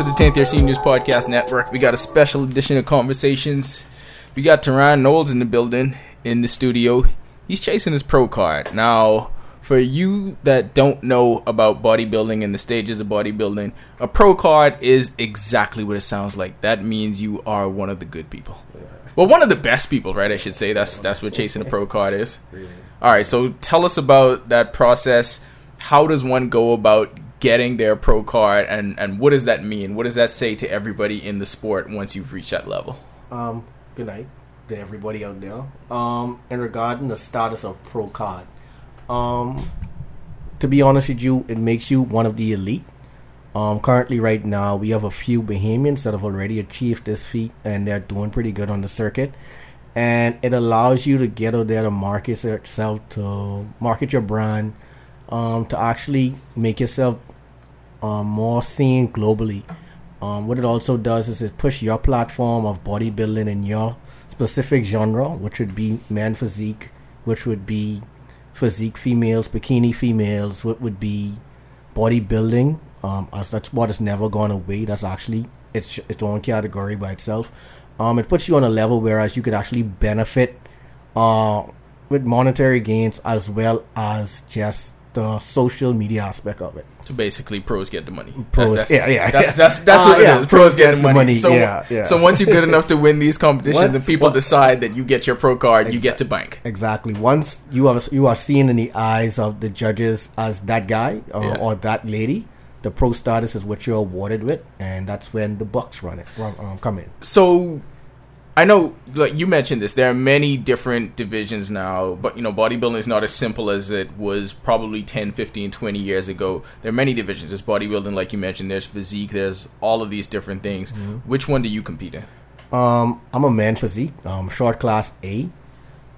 To the 10th Year Seniors Podcast Network. We got a special edition of Conversations. We got Teron Knowles in the building, in the studio. He's chasing his pro card. Now, for you that don't know about bodybuilding and the stages of bodybuilding, a pro card is exactly what it sounds like. That means you are one of the good people. Well, one of the best people, right? I should say that's that's what chasing a pro card is. All right, so tell us about that process. How does one go about getting their pro card, and and what does that mean? What does that say to everybody in the sport once you've reached that level? Um, good night to everybody out there. Um, in regarding the status of pro card, um, to be honest with you, it makes you one of the elite. Um, currently, right now, we have a few Bahamians that have already achieved this feat, and they're doing pretty good on the circuit. And it allows you to get out there to market yourself, to market your brand, um, to actually make yourself um, more seen globally. Um, what it also does is it push your platform of bodybuilding in your specific genre, which would be man physique, which would be physique females, bikini females, what would be bodybuilding. Um, as that's what has never gone away. That's actually its its own category by itself. Um, it puts you on a level whereas you could actually benefit uh, with monetary gains as well as just the social media aspect of it. So basically, pros get the money. Pros, that's, that's, yeah, yeah, That's that's, that's Uh, what yeah, it is. pros Pros get get the the money. money, So, yeah, yeah. so once you're good enough to win these competitions, Once- the people what- decide that you get your pro card, you get to bank. Exactly. Once you are you are seen in the eyes of the judges as that guy or, Yeah. or that lady, the pro status is what you're awarded with, and that's when the bucks run it run, um, come in. So I know, like you mentioned this, there are many different divisions now, but you know, bodybuilding is not as simple as it was probably 10, 15, 20 years ago. There are many divisions. There's bodybuilding, like you mentioned, there's physique, there's all of these different things. Which one do you compete in? Um, I'm a man physique, um, short class A.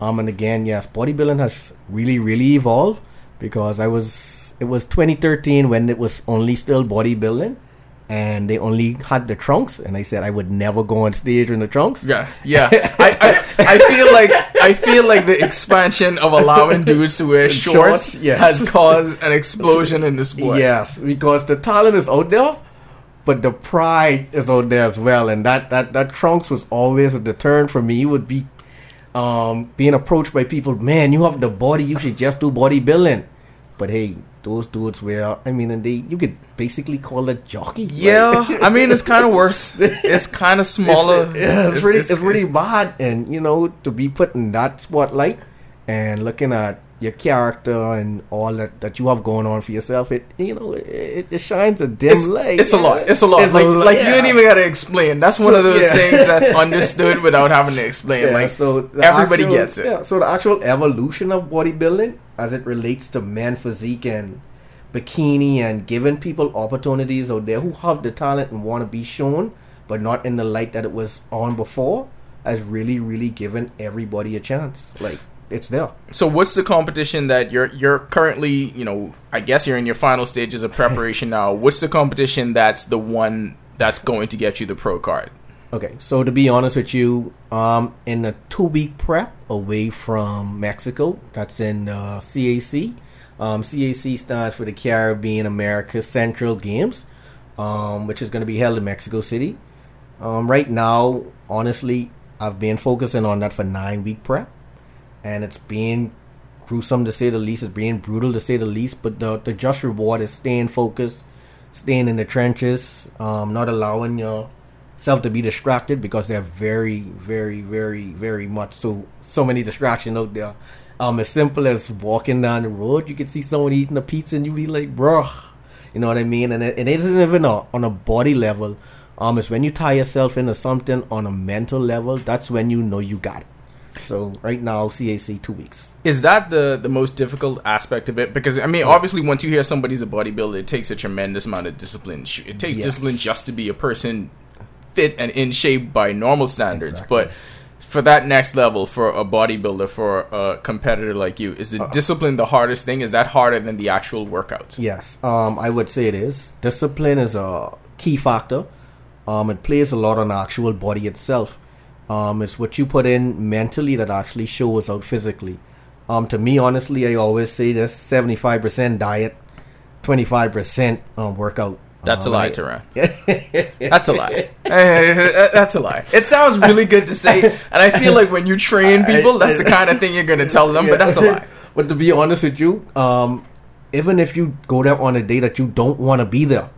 Um, and again, yes, bodybuilding has really, really evolved because I was, it was 2013 when it was only still bodybuilding and they only had the trunks. And I said I would never go on stage in the trunks. Yeah, yeah. I, I, I feel like I feel like the expansion of allowing dudes to wear shorts, Shorts, yes. has caused an explosion in the sport. Yes, because the talent is out there, but the pride is out there as well, and that that that trunks was always a deterrent for me. You would be um, being approached by people. Man, you have the body. You should just do bodybuilding. But hey, those dudes wear. I mean, and they you could basically call it jockey. Yeah, I mean it's kind of worse. It's kind of smaller. yeah, it's, really, it's, really bad, and you know, to be put in that spotlight and looking at your character and all that that you have going on for yourself, it you know, it, it shines a dim It's, light. it's a lot. It's a lot. It's like, a lot, like you yeah. ain't even gotta explain. That's one So, of those yeah. things that's understood without having to explain. Yeah, like so everybody actual- gets it. Yeah, so the actual evolution of bodybuilding as it relates to man physique and bikini and giving people opportunities out there who have the talent and want to be shown, but not in the light that it was on before, has really, really given everybody a chance. Like it's there. So what's the competition that you're you're currently, you know, I guess you're in your final stages of preparation now. What's the competition that's the one that's going to get you the pro card? Okay, so to be honest with you, um, in a two week prep away from Mexico, that's in uh, CAC. Um, CAC stands for the Caribbean America Central Games, um, which is going to be held in Mexico City. Um, right now, honestly, I've been focusing on that for nine week prep, and it's been gruesome to say the least. It's being brutal to say the least, but the the just reward is staying focused, staying in the trenches, um, not allowing your self to be distracted because they're very, very, very, very much so so many distractions out there. Um, as simple as walking down the road, you can see someone eating a pizza and you be like, bruh, you know what I mean? And it, and it isn't even a, on a body level. Um, it's when you tie yourself into something on a mental level. That's when you know you got it. So right now, CAC two weeks. Is that the the most difficult aspect of it? Because I mean, obviously, once you hear somebody's a bodybuilder, it takes a tremendous amount of discipline. It takes Yes. discipline just to be a person fit and in shape by normal standards. Exactly. But for that next level, for a bodybuilder, for a competitor like you, is the Uh-uh. discipline the hardest thing? Is that harder than the actual workouts? Yes, um, I would say it is. Discipline is a key factor. Um, it plays a lot on the actual body itself. Um, it's what you put in mentally that actually shows out physically. Um, to me, honestly, I always say this: seventy-five percent diet, twenty-five percent um, workout. That's a Um, lie, and Teron. That's a lie. That's a lie. It sounds really good to say, and I feel like when you train people, that's the kind of thing you're gonna tell them. But that's a lie. but to be honest with you, um, even if you go there on a day that you don't want to be there,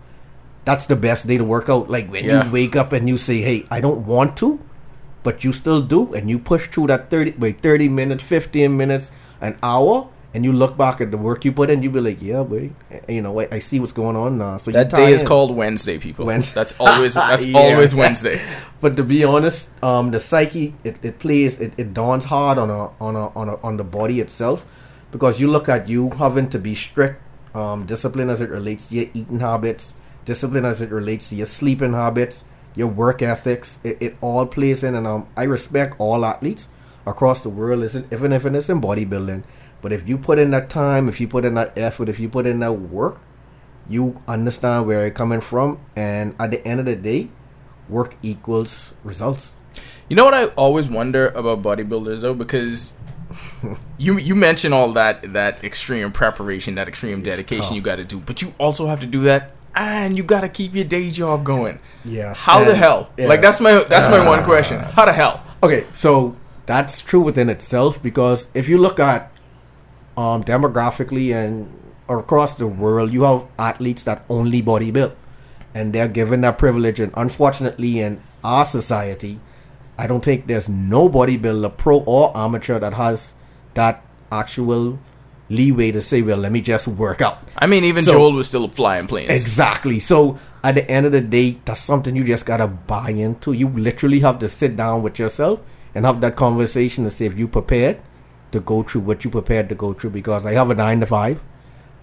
that's the best day to work out. Like when Yeah. you wake up and you say, "Hey, I don't want to," but you still do, and you push through that thirty, wait, thirty minutes, fifteen minutes, an hour, and you look back at the work you put in, you be like, "Yeah, eh, you know, I, I see what's going on now." So That day is in. called Wednesday, people. Wednesday. That's always that's Yeah. always Wednesday. But to be honest, um, the psyche it, it plays it, it dawns hard on a on a on a on the body itself because you look at you having to be strict, um, discipline as it relates to your eating habits, discipline as it relates to your sleeping habits, your work ethics. It, it all plays in, and um, I respect all athletes across the world, isn't even if it's in bodybuilding. But if you put in that time, if you put in that effort, if you put in that work, you understand where it's coming from, and at the end of the day, work equals results. You know what I always wonder about bodybuilders though, because you you mention all that that extreme preparation, that extreme dedication tough. you got to do, but you also have to do that, and you got to keep your day job going. Yeah. How the hell? yeah. Like that's my that's my one ah. question. How the hell? Okay, so that's true within itself because if you look at um, demographically and across the world, you have athletes that only bodybuild, and they're given that privilege. And unfortunately, in our society, I don't think there's no bodybuilder, pro or amateur, that has that actual leeway to say, "Well, let me just work out." I mean, even So- Joel was still flying planes. Exactly. So at the end of the day, that's something you just gotta buy into. You literally have to sit down with yourself and have that conversation to see if you prepared to go through what you prepared to go through. Because I have a nine to five.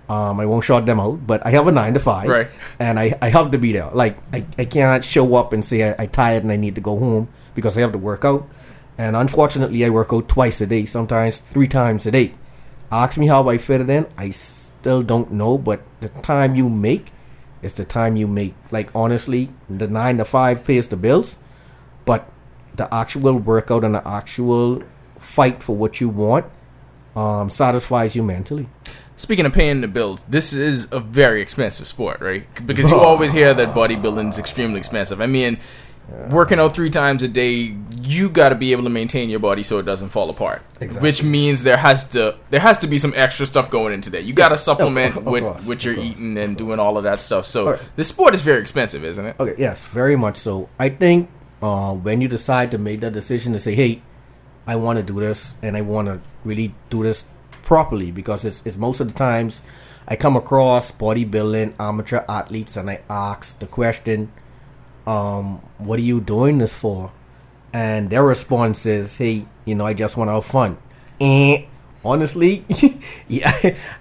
Um, I won't shut them out, but I have a nine to five, Right. And I, I have to be there. Like I, I can't show up and say I, I tired and I need to go home because I have to work out. And unfortunately, I work out twice a day, sometimes three times a day. Ask me how I fit it in. I still don't know, but the time you make is the time you make. Like honestly, the nine to five pays the bills, but the actual workout and the actual fight for what you want um, satisfies you mentally. Speaking of paying the bills, this is a very expensive sport, right? Because you always hear that bodybuilding is extremely expensive. I mean, working out three times a day, you got to be able to maintain your body so it doesn't fall apart. Exactly. Which means there has to there has to be some extra stuff going into that. You got to supplement of with course, what you're eating and doing all of that stuff. So Alright. the sport is very expensive, isn't it? Okay, yes, very much so. I think uh, when you decide to make that decision to say, "Hey, I want to do this, and I want to really do this properly," because it's, it's most of the times I come across bodybuilding amateur athletes, and I ask the question, um, "What are you doing this for?" And their response is, "Hey, you know, I just want to have fun." Eh, honestly, yeah,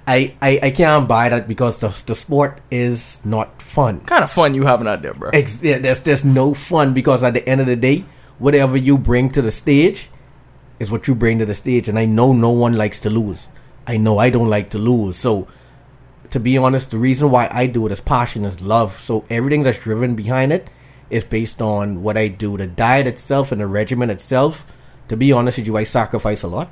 I, I I can't buy that because the the sport is not fun. What kind of fun you having out there, bro? Ex- yeah, there's there's no fun because at the end of the day, whatever you bring to the stage is what you bring to the stage, and I know no one likes to lose. I know I don't like to lose. So, to be honest, the reason why I do it is passion, is love. So everything that's driven behind it is based on what I do. The diet itself and the regimen itself. To be honest with you, I sacrifice a lot.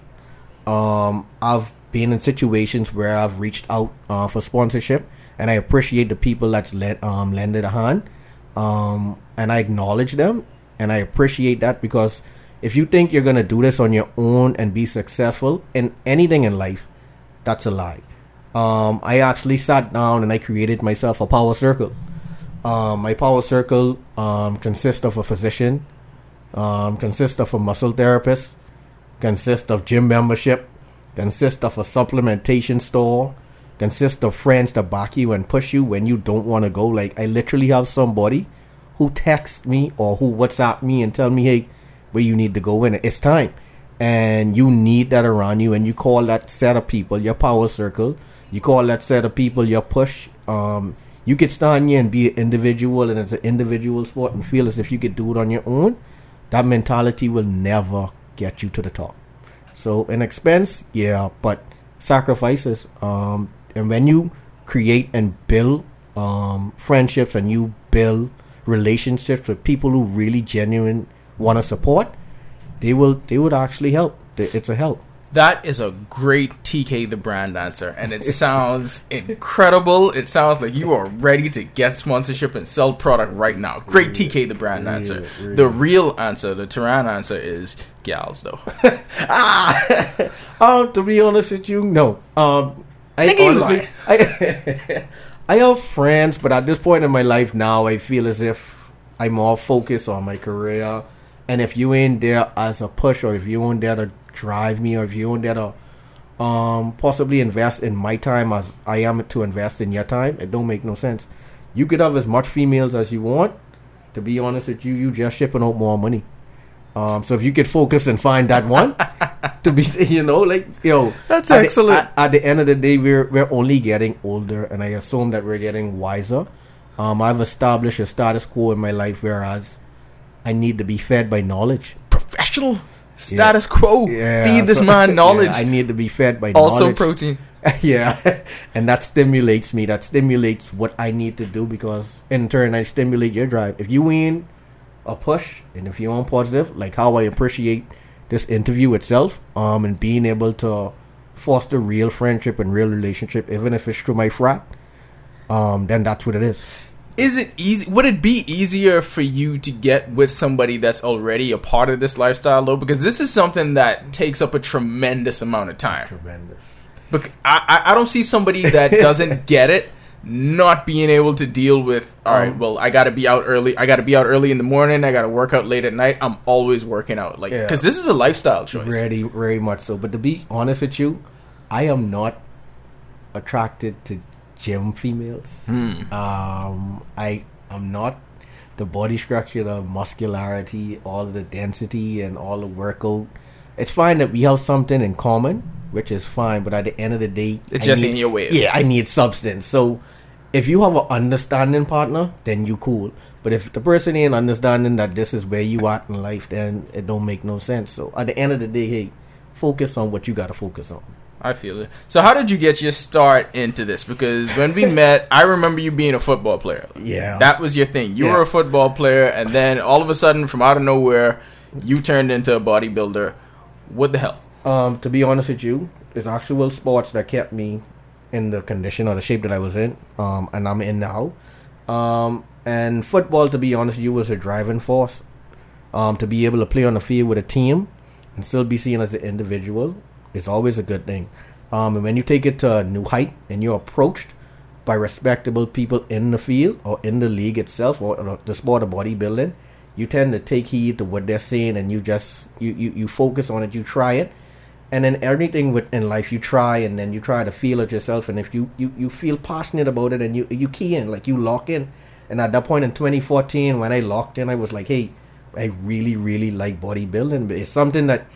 Um, I've been in situations where I've reached out uh, for sponsorship, and I appreciate the people that's lent um, lended a hand, um, and I acknowledge them, and I appreciate that because if you think you're gonna do this on your own and be successful in anything in life, that's a lie. Um, I actually sat down and I created myself a power circle. Um, my power circle um, consists of a physician, um, consists of a muscle therapist, consists of gym membership, consists of a supplementation store, consists of friends to back you and push you when you don't want to go. Like I literally have somebody who texts me or who WhatsApp me and tell me, hey, where you need to go in. It's time. And you need that around you and you call that set of people your power circle. You call that set of people your push. Um you could stand here and be an individual and it's an individual sport and feel as if you could do it on your own. That mentality will never get you to the top. So an expense, yeah, but sacrifices. Um, and when you create and build um, friendships and you build relationships with people who really genuine want to support, they will they would actually help. It's a help. That is a great TK the brand answer, and it sounds incredible. It sounds like you are ready to get sponsorship and sell product right now. Great TK the brand Really, answer. really. The real answer, the Teron answer, is gals though. ah, um, to be honest with you, no. Um, I Nigga, honestly, I, I have friends, but at this point in my life now, I feel as if I'm more focused on my career. And if you ain't there as a push, or if you ain't there to drive me, or if you ain't there to um possibly invest in my time as I am to invest in your time, it don't make no sense. You could have as much females as you want. To be honest with you, you just shipping out more money. Um, so if you could focus and find that one, to be, you know, like yo, That's at the- excellent. at, at the end of the day, we're we're only getting older, and I assume that we're getting wiser. Um, I've established a status quo in my life, whereas I need to be fed by knowledge. Professional status quo. Yeah, Feed this so- man knowledge. yeah, I need to be fed by also knowledge. protein. yeah, and that stimulates me. That stimulates what I need to do because in turn I stimulate your drive. If you win a push and if you're on positive, like how I appreciate this interview itself, um, and being able to foster real friendship and real relationship, even if it's through my frat, um, then that's what it is. Is it easy? Would it be easier for you to get with somebody that's already a part of this lifestyle, though? Because this is something that takes up a tremendous amount of time. Tremendous. But I, I, don't see somebody that doesn't get it not being able to deal with. All right, Um, well, I got to be out early. I got to be out early in the morning. I got to work out late at night. I'm always working out, like Yeah. because this is a lifestyle choice. Very, very much so. But to be honest with you, I am not attracted to gym females. Hmm. Um, I am not the body structure, the muscularity, all the density, and all the workout. It's fine that we have something in common, which is fine. But at the end of the day, it's I just need- ain't your way. Yeah, I need substance. So if you have an understanding partner, then you cool. But if the person ain't understanding that this is where you at in life, then it don't make no sense. So at the end of the day, hey, focus on what you got to focus on. I feel it. So, how did you get your start into this? Because when we met, I remember you being a football player. Yeah. That was your thing. You Yeah. were a football player, and then all of a sudden, from out of nowhere, you turned into a bodybuilder. What the hell? Um, to be honest with you, it's actual sports that kept me in the condition or the shape that I was in, um, and I'm in now. Um, and football, to be honest with you, was a driving force. Um, to be able to play on the field with a team and still be seen as an individual is always a good thing. Um, and when you take it to a new height and you're approached by respectable people in the field or in the league itself or, the sport of bodybuilding, you tend to take heed to what they're saying and you just you, you, you focus on it, you try it. And then everything with in life you try and then you try to feel it yourself and if you, you, you feel passionate about it and you you key in, like you lock in. And at that point in twenty fourteen when I locked in I was like, Hey, I really, really like bodybuilding. But it's something that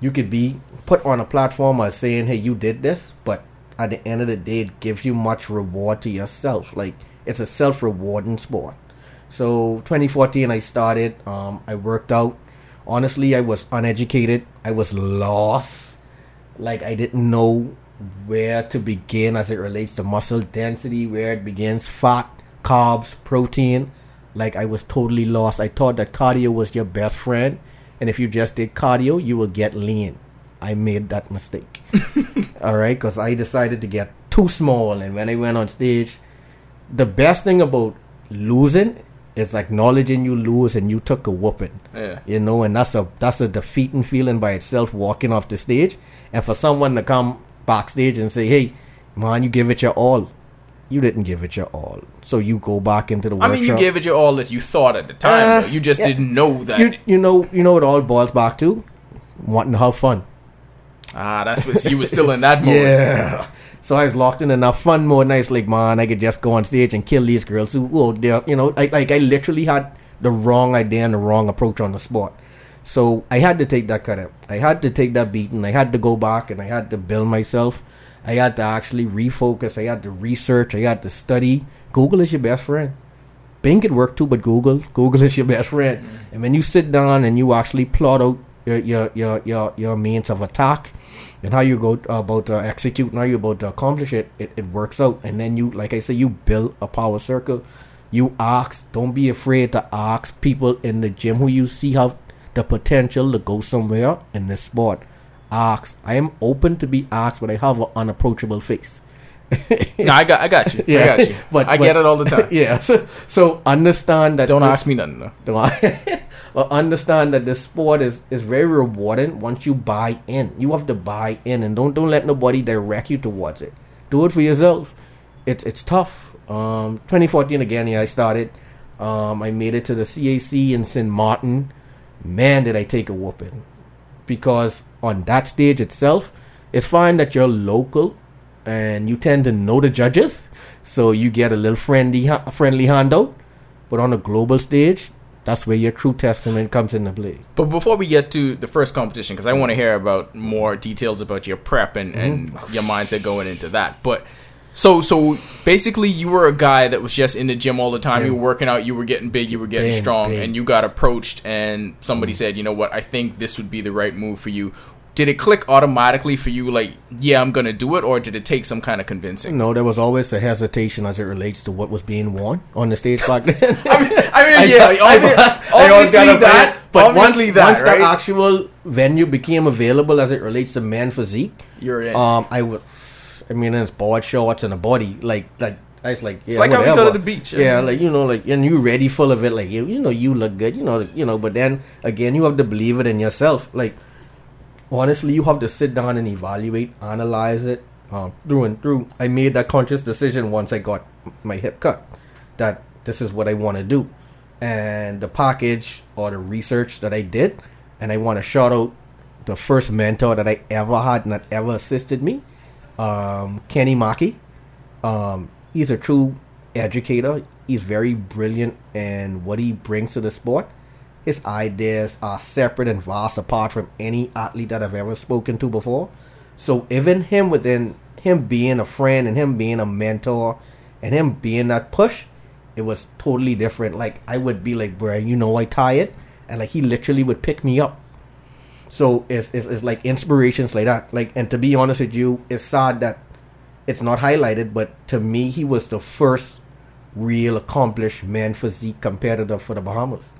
you could be put on a platform as saying, "Hey, you did this," but at the end of the day, it gives you much reward to yourself. Like it's a self-rewarding sport. So 2014, I started. Um, I worked out. Honestly, I was uneducated. I was lost. Like I didn't know where to begin as it relates to muscle density, where it begins, fat, carbs, protein. Like I was totally lost. I thought that cardio was your best friend, and if you just did cardio, you will get lean. I made that mistake. All right, because I decided to get too small, and when I went on stage, the best thing about losing is acknowledging you lose and you took a whooping. Yeah. You know, and that's a that's a defeating feeling by itself walking off the stage. And for someone to come backstage and say, Hey, man, you give it your all. You didn't give it your all. So you go back into the I mean, you gave it your all that you thought at the time. Uh. You just yeah. didn't know that. you, you know you know what it all boils back to? Wanting to have fun. ah, that's what you were still in that mode. Yeah. So I was locked in enough fun mode, and I was like, man, I could just go on stage and kill these girls who, oh, they're, you know, like, like I literally had the wrong idea and the wrong approach on the spot. So I had to take that cut out. I had to take that beating. I had to go back and I had to build myself. I had to actually refocus. I had to research. I had to study. Google is your best friend. Bing could work too, but Google, Google is your best friend. Mm-hmm. And when you sit down and you actually plot out your your your your, your means of attack and how you go uh, about to execute and how you about to accomplish it, it, it works out. And then you, like I said, you build a power circle. You ask. Don't be afraid to ask people in the gym who you see have the potential to go somewhere in this sport. asked. I am open to be asked, but I have an unapproachable face. No, I got, I got you. Yeah. I got you. but I but- get it all the time. yeah. So, so understand that. Don't this- ask me nothing though. don't I? well, understand that this sport is, is very rewarding once you buy in. You have to buy in, and don't don't let nobody direct you towards it. Do it for yourself. It's it's tough. Um, 2014 again. Yeah, I started. Um, I made it to the CAC in St. Martin. Man, did I take a whooping! Because on that stage itself, it's fine that you're local and you tend to know the judges, so you get a little friendly friendly handout. But on a global stage, that's where your true testament comes into play. But before we get to the first competition, because I want to hear about more details about your prep and, and Mm-hmm. your mindset going into that. But so so basically, you were a guy that was just in the gym all the time. Gym. You were working out. You were getting big. You were getting Big, strong. big. And you got approached, and somebody said, "You know what? I think this would be the right move for you." Did it click automatically for you? Like, yeah, I'm gonna do it, or did it take some kind of convincing? No, there was always a hesitation as it relates to what was being worn on the stage back then. I mean, I I- mean, yeah, I- obvi- I always obviously that, but obviously once, that, once right? the actual venue became available as it relates to men physique, You're in. um, I was, I mean, it's board shorts and a body, like, like, I was like, yeah, like how we go to the beach, yeah. Yeah, like you know, like, and you ready full of it, like you, you know, you look good, you know, you know. But then again, you have to believe it in yourself. Like, honestly, you have to sit down and evaluate, analyze it um, through and through. I made that conscious decision once I got my hip cut that this is what I want to do, and the package or the research that I did, and I want to shout out the first mentor that I ever had and that ever assisted me, um, Kenny Maki. Um, he's a true educator. He's very brilliant in what he brings to the sport. His ideas are separate and vast apart from any athlete that I've ever spoken to before. So even him within him being a friend and him being a mentor and him being that push, it was totally different. Like I would be like, bro, you know I tired, and like he literally would pick me up. So it's, it's, it's like inspirations like that. Like, and to be honest with you, it's sad that it's not highlighted, but to me, he was the first real accomplished man physique competitor for the Bahamas.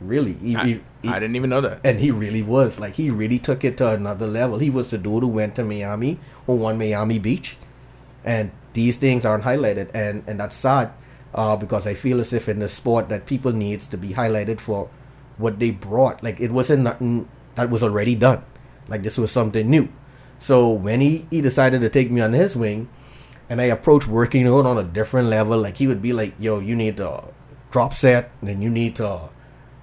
Really, he, I, he- I didn't even know that. and he really was like he really took it to another level. He was the dude who went to Miami, who won Miami Beach, and these things aren't highlighted, and and that's sad, uh, because I feel as if in the sport that people needs to be highlighted for what they brought. Like it wasn't nothing that was already done. Like this was something new. So when he he decided to take me on his wing, and I approached working out on a different level, like he would be like, "Yo, you need to drop set, and then you need to."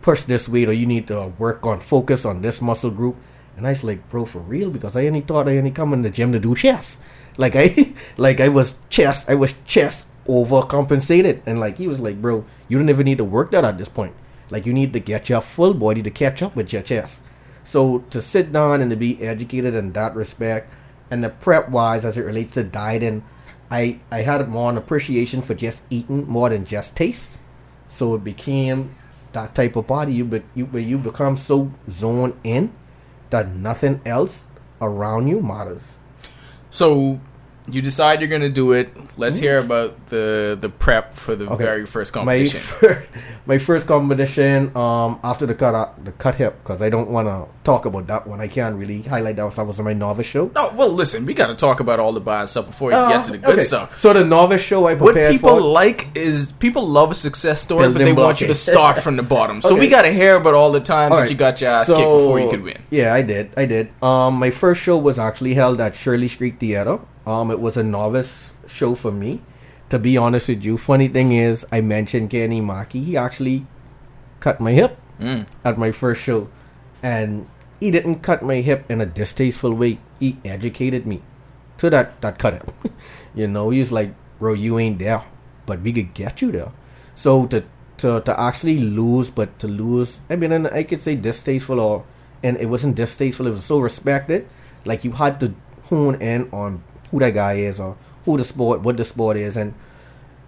Push this weight or you need to work on focus on this muscle group. And I was like, bro, for real? Because I only thought I only come in the gym to do chest. Like I like I was chest I was chest overcompensated. And like he was like, bro, you don't even need to work that at this point. Like you need to get your full body to catch up with your chest. So to sit down and to be educated in that respect and the prep wise as it relates to dieting, I I had more an appreciation for just eating more than just taste. So it became that type of body you be, you where you become so zoned in that nothing else around you matters. So you decide you're gonna do it. Let's hear about the the prep for the. Okay. very first My competition. fir- my first competition um after the cut out, the cut hip because I don't want to talk about that one. I can't really highlight that. One. That was my novice show. no, well, listen, we got to talk about all the bad stuff before you Uh, get to the good okay. stuff. So the novice show I prepared. What people for. like is people love a success story, but they want you to start from the bottom. So we got to hear about all the times All that you got your ass so- kicked before you could win. Yeah, I did. I did. Um, my first show was actually held at Shirley Street Theater. Um, it was a novice show for me. To be honest with you, funny thing is, I mentioned Kenny Maki. He actually cut my hip Mm. at my first show, and he didn't cut my hip in a distasteful way. He educated me to that that cut hip. you know, he's like, bro, you ain't there, but we could get you there. So to to to actually lose, but to lose, I mean, and I could say distasteful or, and it wasn't distasteful. It was so respected. Like you had to hone in on who that guy is or who the sport, what the sport is, and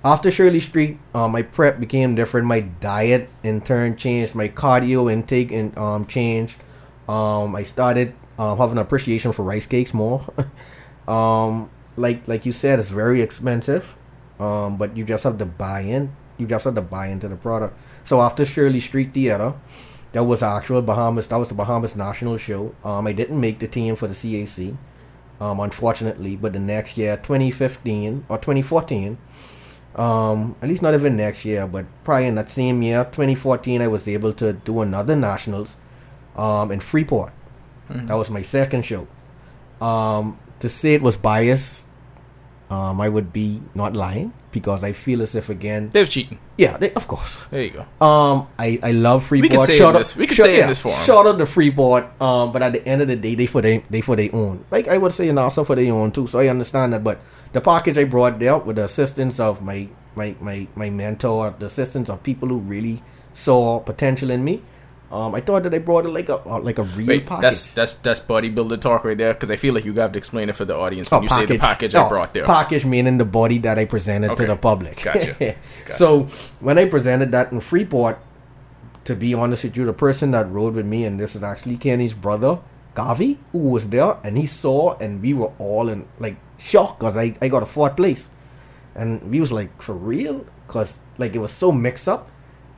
after Shirley Street, uh, my prep became different. My diet in turn changed. My cardio intake and um changed. Um, I started um, having an appreciation for rice cakes more. um, like like you said, it's very expensive. Um, but you just have to buy in. You just have to buy into the product. So after Shirley Street Theater, that was actual Bahamas. That was the Bahamas national show. Um, I didn't make the team for the CAC, um, unfortunately. But the next year, 2015 or 2014, um, at least not even next year, but probably in that same year, 2014, I was able to do another nationals, um, in Freeport. Mhm. That was my second show. Um, to say it was biased, um, I would be not lying because I feel as if again, They was cheating. yeah, they, of course. There you go. Um, I, I love Freeport. say Shout in out- this- we shout- say yeah, this forum. Shout out to Freeport. Um, but at the end of the day, they for they they for their own. Like I would say, and also for their own too. So I understand that. But the package I brought there with the assistance of my my my my mentor, the assistance of people who really saw potential in me. Um, I thought that I brought it like a uh, like a real Wait, package. that's that's that's bodybuilder talk right there because I feel like you have to explain it for the audience when you say the package I Oh, brought there. Package meaning the body that I presented Okay. to the public. Gotcha. Gotcha. So when I presented that in Freeport, to be honest with you, the person that rode with me, and this is actually Kenny's brother, Gavi, who was there, and he saw, and we were all in like shock because I, I got a fourth place, and we was like for real, because like it was so mixed up.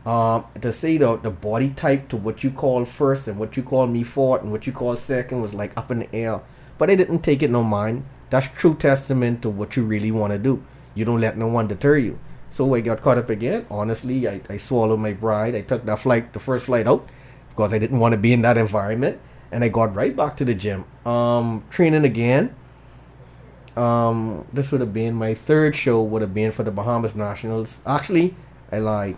Um, to say the the body type to what you call first and what you call me fourth and what you call second was like up in the air, but I didn't take it no mind. That's true testament to what you really want to do. You don't let no one deter you. So I got caught up again. Honestly, I, I swallowed my pride. I took that flight, the first flight out, because I didn't want to be in that environment. And I got right back to the gym. Um, training again. Um, this would have been my third show. Would have been for the Bahamas Nationals. Actually, I lied.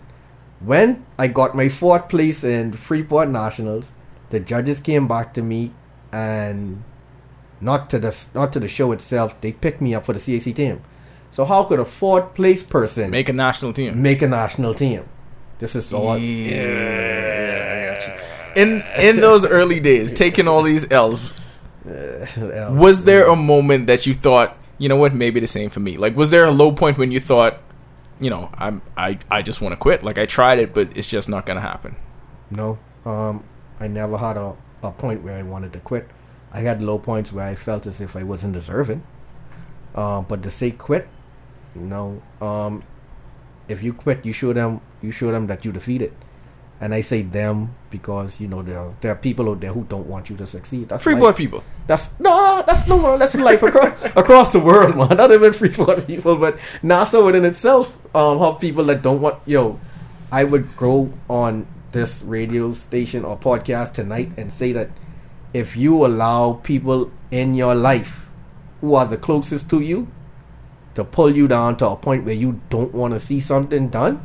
When I got my fourth place in Freeport Nationals, the judges came back to me, and not to the not to the show itself. They picked me up for the CAC team. So how could a fourth place person Make a national team. make a national team? This is all. Yeah. In in those early days, taking all these L's, was there a moment that you thought, you know what, maybe the same for me? Like, was there a low point when you thought, you know, I'm I I just want to quit? Like, I tried it, but it's just not gonna happen. No, um, I never had a, a point where I wanted to quit. I had low points where I felt as if I wasn't deserving. Uh, but to say quit, no. Um, if you quit, you show them you show them that you defeated. And I say them because you know there are, there are people out there who don't want you to succeed. That's Free life. boy people. That's no, that's no man. That's life across across the world, man. Not even Freeport people, but Nassau within itself um, have people that don't want. Yo, I would go on this radio station or podcast tonight and say that if you allow people in your life who are the closest to you to pull you down to a point where you don't want to see something done,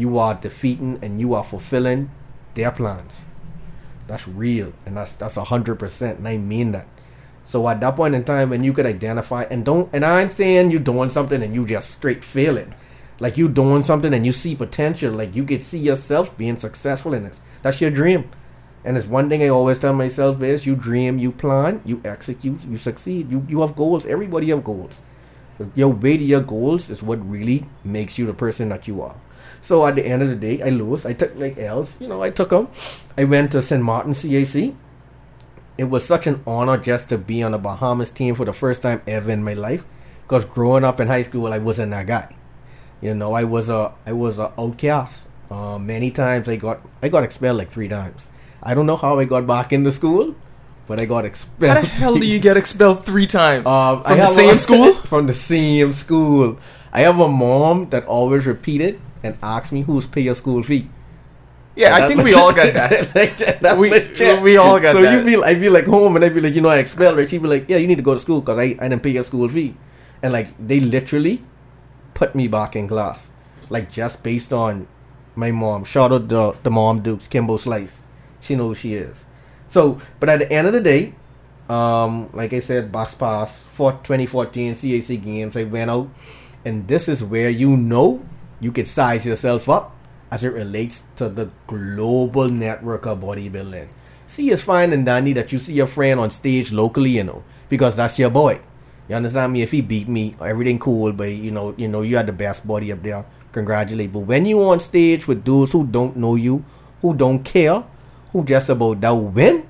you are defeating and you are fulfilling their plans. That's real, and that's that's a hundred percent, and I mean that. So at that point in time, when you could identify and don't, and I ain't saying you doing something and you just straight failing, like you doing something and you see potential, like you could see yourself being successful in this. That's your dream, and it's one thing I always tell myself is you dream, you plan, you execute, you succeed. You you have goals. Everybody have goals. Your way to your goals is what really makes you the person that you are. So at the end of the day, I lose. I took like L's. You know, I took them. I went to St. Martin CAC. It was such an honor just to be on the Bahamas team for the first time ever in my life. Because growing up in high school, I wasn't that guy. You know, I was a I was a outcast. Uh, many times I got I got expelled like three times. I don't know how I got back into school, but I got expelled. How the hell do you get expelled three times I from the same a- school? from the same school. I have a mom that always repeated and ask me who's pay your school fee. Yeah, I think we all got that. Like We- legit. we all got so that. So you be, I'd be like home, and I'd be like, you know, I expelled her. She'd be like, yeah, you need to go to school because I, I didn't pay your school fee, and like they literally put me back in class, like just based on my mom. Shout out the the mom Dukes, Kimbo Slice. She knows who she is. So, but at the end of the day, um, like I said, box pass for 2014 CAC games. I went out, and this is where you know you could size yourself up as it relates to the global network of bodybuilding. See, it's fine and dandy that you see your friend on stage locally, you know, because that's your boy. You understand me? If he beat me, everything cool, but you know, you know, you had the best body up there. Congratulate. But when you on stage with those who don't know you, who don't care, who just about that win,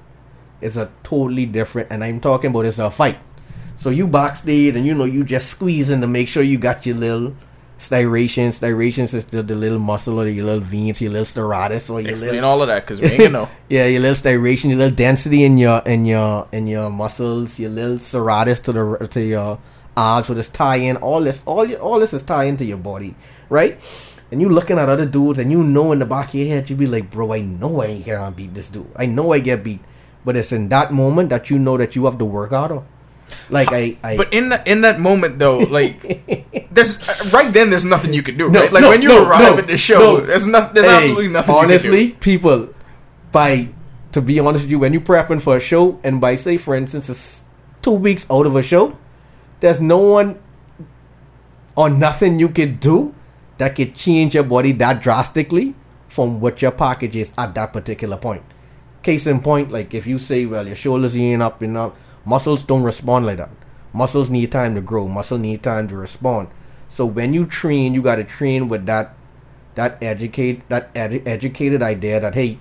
it's a totally different. And I'm talking about it's a fight. So you backstage and you know you just squeezing to make sure you got your little striations. Striations is the, the little muscle or your little veins, your little serratus or your Explain little all of that because we ain't gonna know. yeah, your little striation, your little density in your in your in your muscles, your little serratus to the to your arms with this tie in. All this, all your, all this is tie into your body, right? And you looking at other dudes, and you know in the back of your head, you be like, bro, I know I ain't gonna beat this dude. I know I get beat, but it's in that moment that you know that you have to work out harder. Like I, I But in that in that moment though, like there's right then there's nothing you can do. No, right? Like no, when you no, arrive at the show, there's not there's Hey, absolutely nothing. Honestly, people, by to be honest with you, when you're prepping for a show, and by say for instance, it's two weeks out of a show, there's no one or nothing you can do that could change your body that drastically from what your package is at that particular point. Case in point, like if you say, well, your shoulders ain't up enough, muscles don't respond like that. Muscles need time to grow. Muscle need time to respond. So when you train, you got to train with that that educate that edu- educated idea that hey,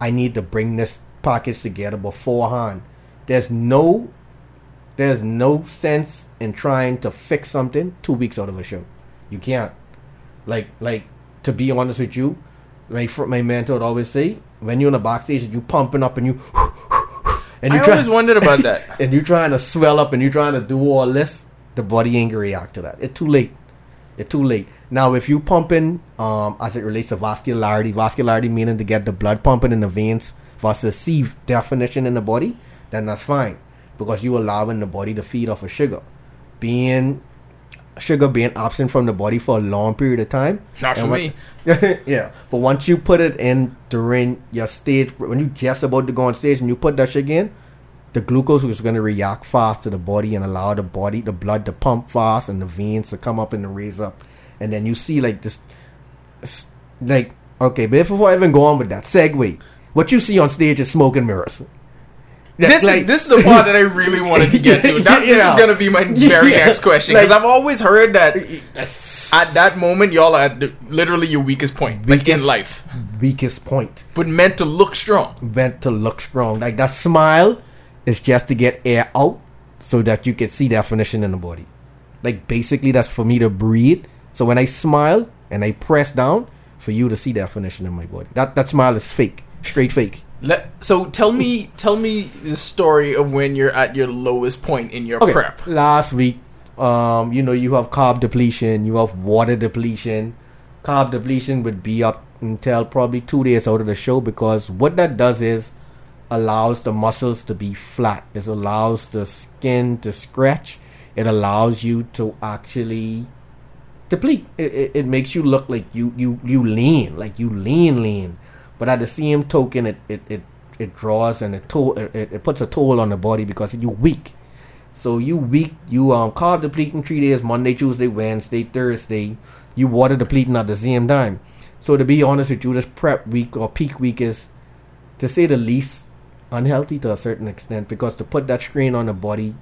I need to bring this package together beforehand. There's no there's no sense in trying to fix something two weeks out of a show. You can't. Like like to be honest with you, my my mentor would always say, when you're in the backstage and you pumping up and you and I you try- always wondered about that. and you're trying to swell up and you're trying to do all this, the body ain't gonna react to that. It's too late. It's too late. Now, if you pumping, um, as it relates to vascularity, vascularity meaning to get the blood pumping in the veins versus C definition in the body, then that's fine because you allowing the body to feed off of sugar. Being sugar being absent from the body for a long period of time. Not and for me. yeah, but once you put it in during your stage, when you just about to go on stage and you put that sugar in, the glucose is going to react fast to the body and allow the body, the blood to pump fast and the veins to come up and to raise up. And then you see like this, like, okay, but before I even go on with that segue, what you see on stage is smoke and mirrors. This Like- is this is the part that I really wanted to get to. That, This is gonna be my very Yeah. next question because Like- I've always heard that at that moment y'all are at the, literally your weakest point, like in life, weakest point. but meant to look strong. meant to look strong. Like that smile is just to get air out so that you can see definition in the body. Like basically that's for me to breathe. So when I smile and I press down for you to see definition in my body. That that smile is fake. Straight fake. Let, so tell me, tell me the story of when you're at your lowest point in your Okay. prep. Last week, um, you know, you have carb depletion, you have water depletion. Carb depletion would be up until probably two days out of the show because what that does is allows the muscles to be flat. It allows the skin to stretch. It allows you to actually deplete. It, it, it makes you look like you, you, you lean, like you lean, lean. But at the same token, it, it, it, it draws and it, toll, it, it puts a toll on the body because you're weak. So you weak, you um carb depleting three days, Monday, Tuesday, Wednesday, Thursday. You water depleting at the same time. So to be honest with you, this prep week or peak week is, to say the least, unhealthy to a certain extent because to put that strain on the body,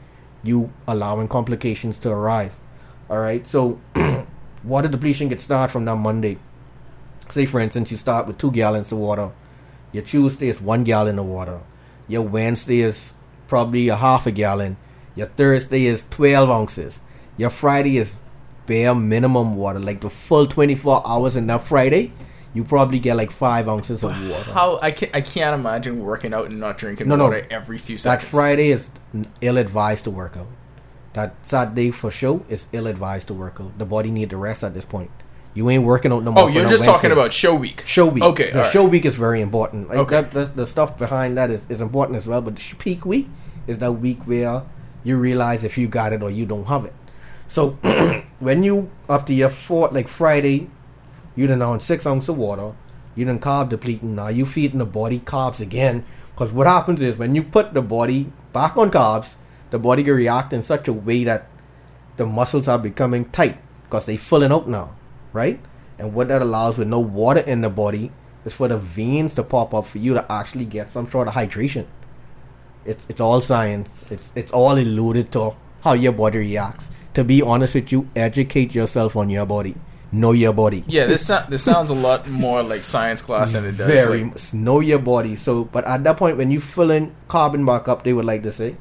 you allowing complications to arrive. All right, so water depletion gets started from that Monday. Say for instance, you start with two gallons of water. Your Tuesday is one gallon of water. Your Wednesday is probably a half a gallon. Your Thursday is 12 ounces. Your Friday is bare minimum water, like the full 24 hours in that Friday. You probably get like five ounces of water. How I can't I can't imagine working out and not drinking No, no. water every few seconds. That. Friday is ill advised to work out. That Saturday for sure is ill advised to work out. The body need to rest at this point. You ain't working out no oh, more. Oh, you're no just talking about show week. show week. Okay, the alright. show week is very important. Like Okay. that, that's the stuff behind that is, is important as well. But the peak week is that week where you realize if you got it or you don't have it. So when you after your fourth, like Friday, you done on six ounces of water, you done carb depleting. Now you feeding the body carbs again. Because what happens is when you put the body back on carbs, the body can react in such a way that the muscles are becoming tight because they filling out now, right? And what that allows with no water in the body is for the veins to pop up for you to actually get some sort of hydration. It's it's all science. It's it's all alluded to how your body reacts. To be honest with you, educate yourself on your body. Know your body. Yeah, this so- this sounds a lot more like science class than it does. Very like- know your body. So, but at that point, when you fill in carbon back up, they would like to say,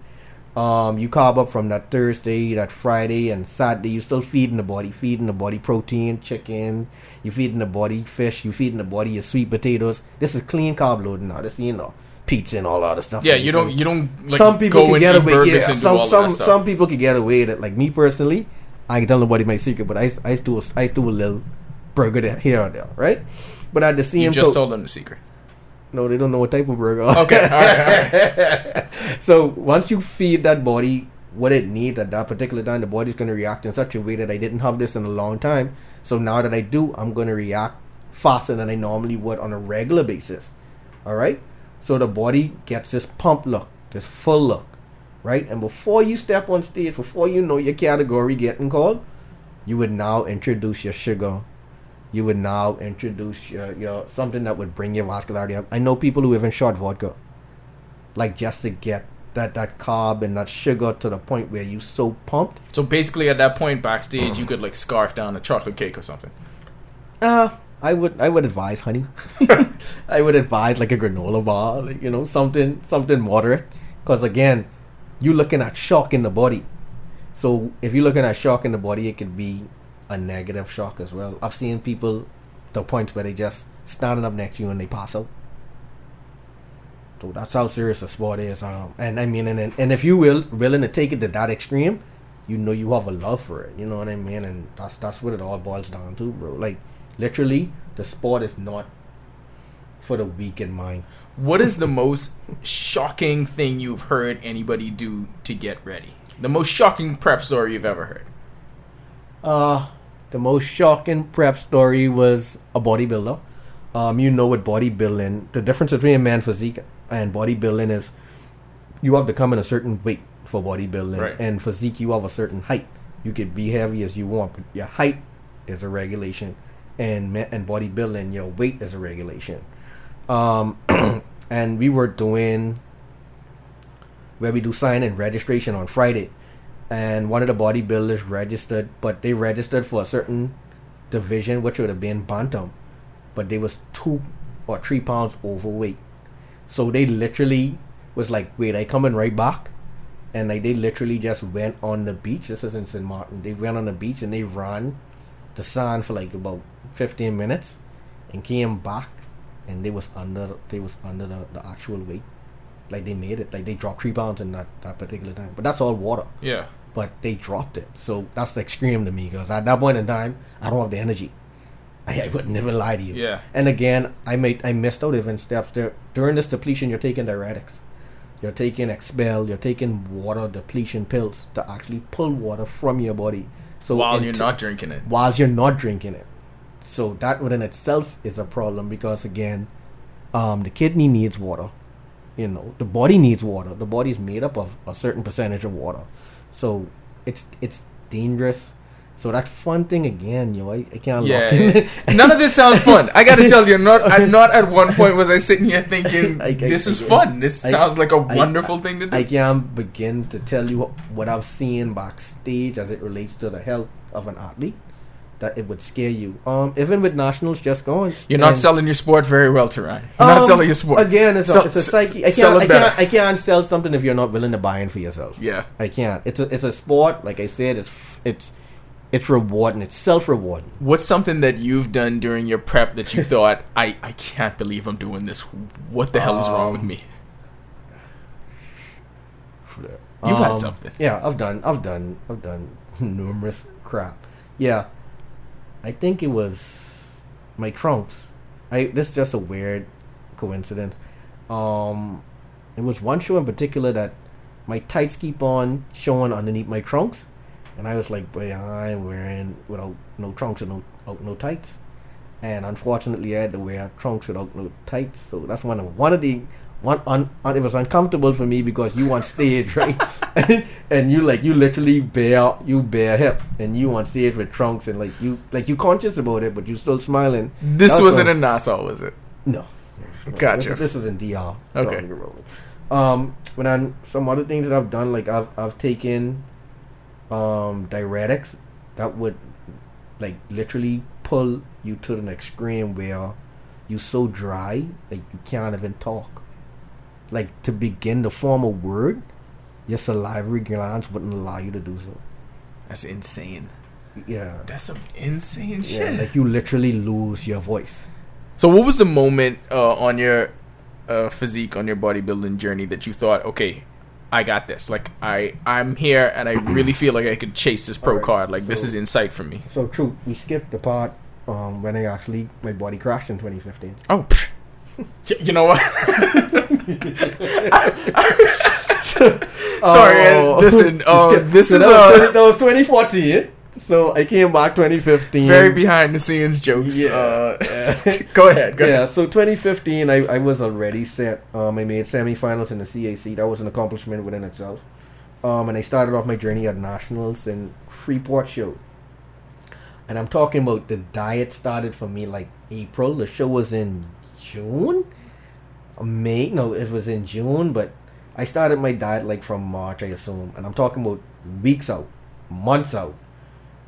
Um, you carb up from that Thursday, that Friday, and Saturday. You still feeding the body, feeding the body protein, chicken. You feeding the body fish. You feeding the body your sweet potatoes. This is clean carb loading now. This you know pizza and all that other stuff. Yeah, you don't you don't like some people go can and get away. Yeah, some some some people can get away with it. Like me personally, I can tell nobody my secret, but I I do a, I do a little burger there, here or there, right? But at the same time you just to- told them the secret. No, they don't know what type of burger. Okay, all right, all right. so once you feed that body what it needs at that particular time, the body's going to react in such a way that I didn't have this in a long time. So now that I do, I'm going to react faster than I normally would on a regular basis. All right. So the body gets this pump look, this full look, right? And before you step on stage, before you know your category getting called, you would now introduce your sugar. You would now introduce your, your something that would bring your vascularity up. I know people who even shot vodka like just to get that that carb and that sugar to the point where you so pumped. So basically, at that point backstage, you could like scarf down a chocolate cake or something. Uh I would I would advise honey. I would advise like a granola bar, like you know something something moderate, because again, you're looking at shock in the body. So if you're looking at shock in the body, it could be a negative shock as well. I've seen people to points where they just standing up next to you and they pass out. So that's how serious the sport is. Um, and I mean, and and and if you will willing to take it to that extreme, you know you have a love for it. You know what I mean? And that's that's what it all boils down to, bro. Like literally, the sport is not for the weak in mind. What is the most shocking thing you've heard anybody do to get ready? The most shocking prep story you've ever heard. Uh, the most shocking prep story was a bodybuilder. Um, you know what bodybuilding, the difference between a man physique and bodybuilding is you have to come in a certain weight for bodybuilding. Right. And physique, you have a certain height. You could be heavy as you want, but your height is a regulation. And and bodybuilding, your weight is a regulation. Um, and we were doing where we do sign and registration on Friday. And one of the bodybuilders registered, but they registered for a certain division, which would have been bantam, but they was two or three pounds overweight. So they literally was like, "Wait, I coming right back," and like they literally just went on the beach. This is in St. Martin. They went on the beach and they ran the sand for like about fifteen minutes, and came back, and they was under they was under the, the actual weight. Like they made it. Like they dropped three pounds in that, that particular time. But that's all water Yeah. But they dropped it. So that's extreme to me because at that point in time, I don't have the energy. I, I would never lie to you. Yeah. And again, I made I missed out even steps there. During this depletion, you're taking diuretics, you're taking Xpel, you're taking water depletion pills to actually pull water from your body. So While you're t- not drinking it. while you're not drinking it. So that within itself is a problem because again, um, the kidney needs water. You know, the body needs water. The body's made up of a certain percentage of water. So it's it's dangerous. So that fun thing again, yo, I, I can't Yeah, lock in. yeah. none of this sounds fun. I gotta tell you, not. I'm not at one point was I sitting here thinking I- I- this is fun. This sounds like a wonderful thing to do. I can't begin to tell you what, what I've seen backstage as it relates to the health of an athlete. That it would scare you. Um, even with nationals just going, you're not selling your sport very well, Teron. You're not Um, selling your sport Again, it's Sell- a, it's a psyche. I can't, I can't, I can't sell something if you're not willing to buy in for yourself. Yeah. I can't. It's a, it's a sport. Like I said, it's, it's, it's rewarding. It's self rewarding. What's something that you've done during your prep that you thought I I can't believe I'm doing this? What the hell is wrong with Um, me? You've had Um, something. Yeah, I've done, I've done, I've done numerous crap. Yeah, I think it was my trunks. I this is just a weird coincidence. Um, it was one show in particular that my tights keep on showing underneath my trunks, and I was like, "Boy, I'm wearing without no trunks and no no tights." And unfortunately, I had to wear trunks without no tights. So that's one of one of the one un, un, it was uncomfortable for me because you on stage, right? and you like you literally bare you bare hip, and you on stage with trunks, and like you like you conscious about it, but you still smiling. This That's wasn't a- in Nassau, was it? no. Gotcha. This, this is in DR. Okay. Don't get me wrong. Um, when I some other things that I've done, like I've I've taken um diuretics that would like literally pull you to the next extreme where you so dry like you can't even talk. Like to begin to form a word, your salivary glands wouldn't allow you to do so. That's insane. Yeah. That's some insane shit. Yeah, like you literally lose your voice. so, what was the moment uh, on your uh, physique, on your bodybuilding journey, that you thought, okay, I got this. Like, I I'm here, and I really feel like I could chase this pro Alright, card. Like, this so- is insight for me. So true. We skipped the part um, when I actually my body crashed in 2015. Oh. You know what? Sorry, Oh. uh, listen. Uh, this so is that was, a 20 that was 2014. So I came back 2015. very behind the scenes jokes. Yeah. Uh, go ahead. Go yeah, ahead. so 2015, I, I was already set. Um, I made semifinals in the CAC. That was an accomplishment within itself. Um, and I started off my journey at nationals in Freeport show. And I'm talking about the diet started for me like April. The show was in June, May. No, it was in June, but I started my diet like from March, I assume. And I'm talking about weeks out, months out.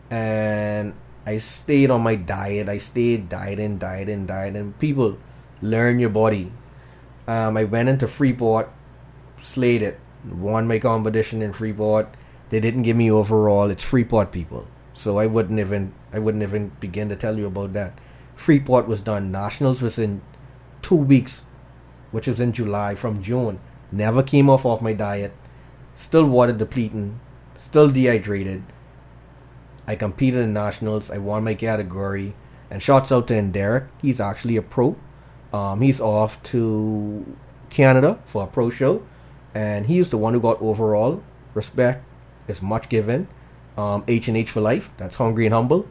And I stayed on my diet. I stayed dieting, dieting, dieting. People, learn your body. Um, I went into Freeport, slayed it, won my competition in Freeport. They didn't give me overall. It's Freeport people, so I wouldn't even I wouldn't even begin to tell you about that. Freeport was done. Nationals was in two weeks, which was in July from June. Never came off off my diet. Still water depleting. Still dehydrated. I competed in nationals. I won my category. And shouts out to Derek. He's actually a pro. Um, he's off to Canada for a pro show, and he's the one who got overall. Respect is much given. Um, H and H for life. That's hungry and humble.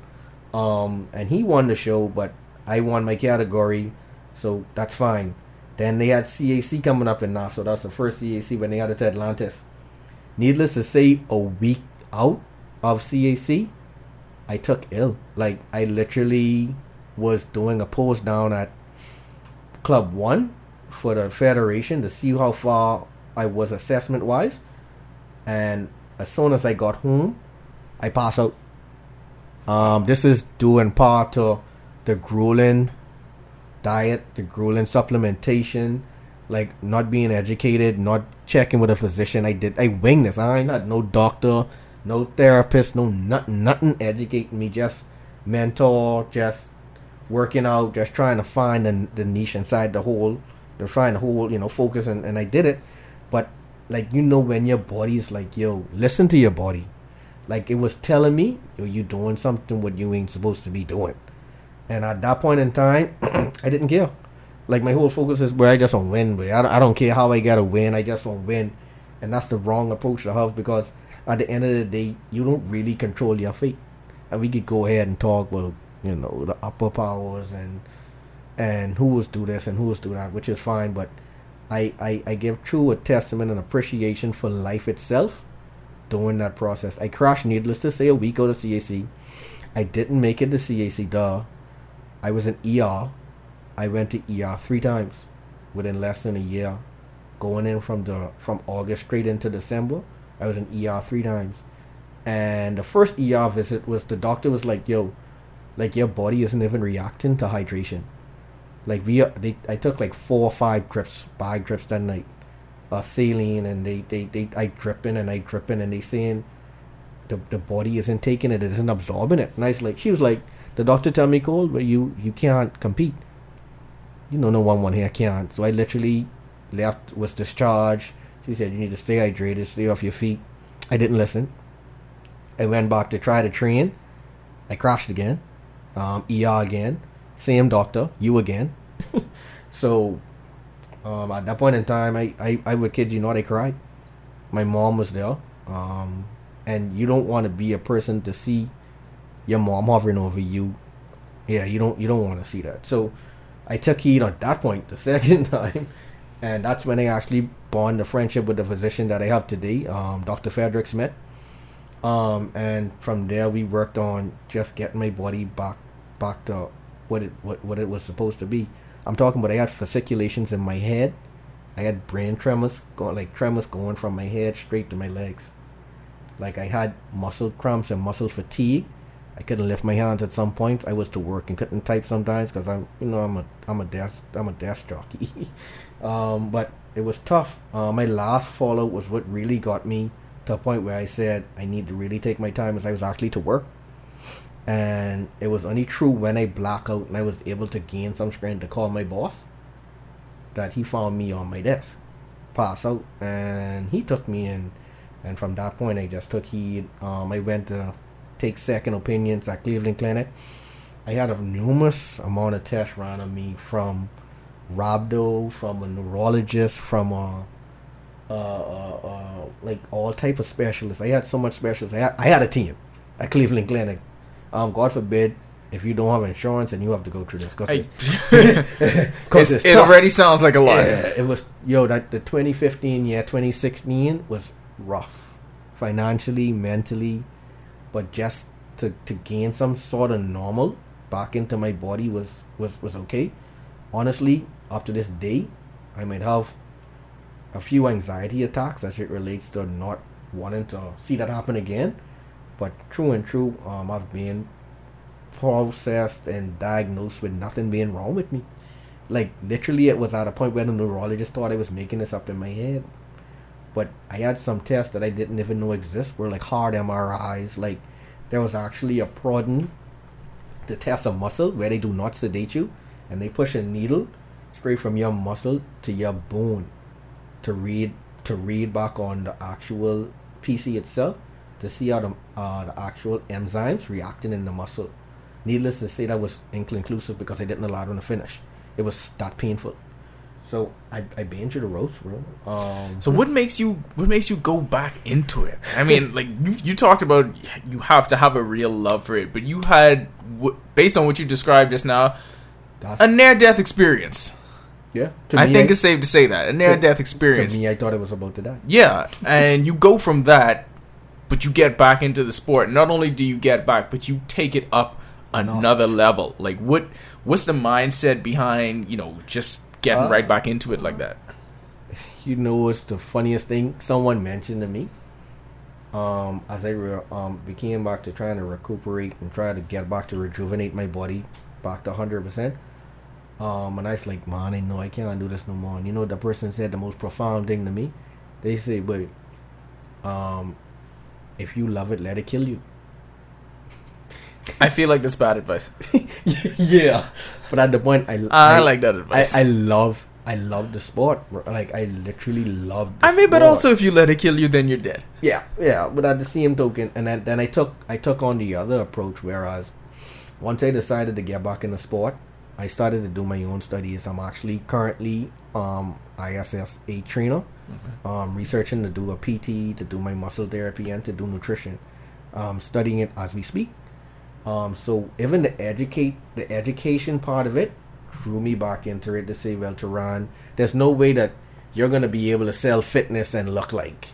Um, and he won the show, but I won my category, so that's fine. Then they had CAC coming up in Nassau. That's the first CAC when they had it to Atlantis. Needless to say, a week out of CAC, I took ill. Like I literally was doing a pose down at Club One for the federation to see how far I was assessment wise, and as soon as I got home, I passed out. Um, this is due in part to the grueling diet, the grueling supplementation, like not being educated, not checking with a physician. I did I winged this. I ain't not no doctor, no therapist, no nothing, nothing educating me. Just mentor, just working out, just trying to find the, the niche inside the hole. They're trying to hold, you know, focus, and, and I did it. But like you know, when your body's like, yo, listen to your body. Like it was telling me, yo, you doing something what you ain't supposed to be doing. And at that point in time, I didn't care. Like my whole focus is, where I just want to win, but I don't, I don't care how I gotta win. I just want to win, and that's the wrong approach to have because at the end of the day, you don't really control your fate. And we could go ahead and talk about, you know, the upper powers and and who was do this and who was do that, which is fine. But I, I, I give true a testament and appreciation for life itself during that process. I crashed, needless to say, a week out of CAC. I didn't make it to CAC, duh. I was in ER. I went to ER three times within less than a year. Going in from the from August straight into December, I was in ER three times. And the first ER visit was the doctor was like, "Yo, like your body isn't even reacting to hydration." Like we, they, I took like four or five drips, five drips that night, uh, saline, and they, they, they, I dripping and I dripping, and they saying the the body isn't taking it, it isn't absorbing it. And I was like, she was like, the doctor tell me, Cole, but you you can't compete. You know, no one one here can't. So I literally left, was discharged. She said, you need to stay hydrated, stay off your feet. I didn't listen. I went back to try to train. I crashed again. Um, ER again. Same doctor. You again. so um, at that point in time, I, I, I would kid you not, I cried. My mom was there. Um, and you don't want to be a person to see your mom hovering over you. Yeah, you don't you don't want to see that. So I took heed at that point the second time, and that's when I actually bond a friendship with the physician that I have today, um, Dr. Frederick Smith. Um, and from there we worked on just getting my body back back to what it what, what it was supposed to be. I'm talking about I had fasciculations in my head. I had brain tremors, going like tremors going from my head straight to my legs. Like I had muscle cramps and muscle fatigue. I couldn't lift my hands at some point. I was to work and couldn't type sometimes because I'm, you know, I'm a, I'm a desk, I'm a desk jockey. um, but it was tough. Uh, my last fallout was what really got me to a point where I said I need to really take my time as I was actually to work. And it was only true when I black out and I was able to gain some strength to call my boss that he found me on my desk, pass out, and he took me in. And from that point, I just took heed. Um, I went to take second opinions at Cleveland Clinic. I had a numerous amount of tests run on me from rhabdo, from a neurologist, from a uh, uh, uh, like all type of specialists. I had so much specialists. I had, I had a team at Cleveland Clinic. Um, God forbid if you don't have insurance and you have to go through this because I- it, 'cause it already sounds like a lot. Yeah, it was yo that the 2015 year 2016 was rough financially mentally but just to, to gain some sort of normal back into my body was was was okay. Honestly up to this day i might have a few anxiety attacks as it relates to not wanting to see that happen again. But true and true um i've been processed and diagnosed with nothing being wrong with me. Like literally it was at a point where the neurologist thought I was making this up in my head. But I had some tests that I didn't even know exist were like hard MRIs. Like there was actually a prodding to test a muscle where they do not sedate you and they push a needle straight from your muscle to your bone to read to read back on the actual PC itself to see how the, uh, the actual enzymes reacting in the muscle. Needless to say, that was inconclusive because I didn't allow them to finish. It was that painful. So I I through the ropes, bro. Um, So what makes you what makes you go back into it? I mean, like you, you talked about, you have to have a real love for it, but you had, based on what you described just now, a near death experience. yeah. To I me, think it's safe to say that a near death experience. to me, I thought it was about to die. Yeah, and you go from that, but you get back into the sport. Not only do you get back, but you take it up another level. Like what what's the mindset behind, you know, just getting Uh, right back into it like that? You know what's the funniest thing? Someone mentioned to me. Um, as I re- um became back to trying to recuperate and try to get back to rejuvenate my body back to hundred percent. Um, and I was like, man, I know I can't do this no more. And you know, the person said the most profound thing to me. They say, but um, if you love it, let it kill you. I feel like that's bad advice. yeah, but at the point, I I, like that advice. I, I love I love the sport. Like I literally love. The I mean, but also if you let it kill you, then you're dead. Yeah, yeah. But at the same token, and then, then I took I took on the other approach. Whereas once I decided to get back in the sport, I started to do my own studies. I'm actually currently um ISSA trainer, um researching to do a PT, to do my muscle therapy, and to do nutrition. Um, studying it as we speak. Um, so even the educate the education part of it drew me back into it to say, well, Teron, there's no way that you're gonna be able to sell fitness and look like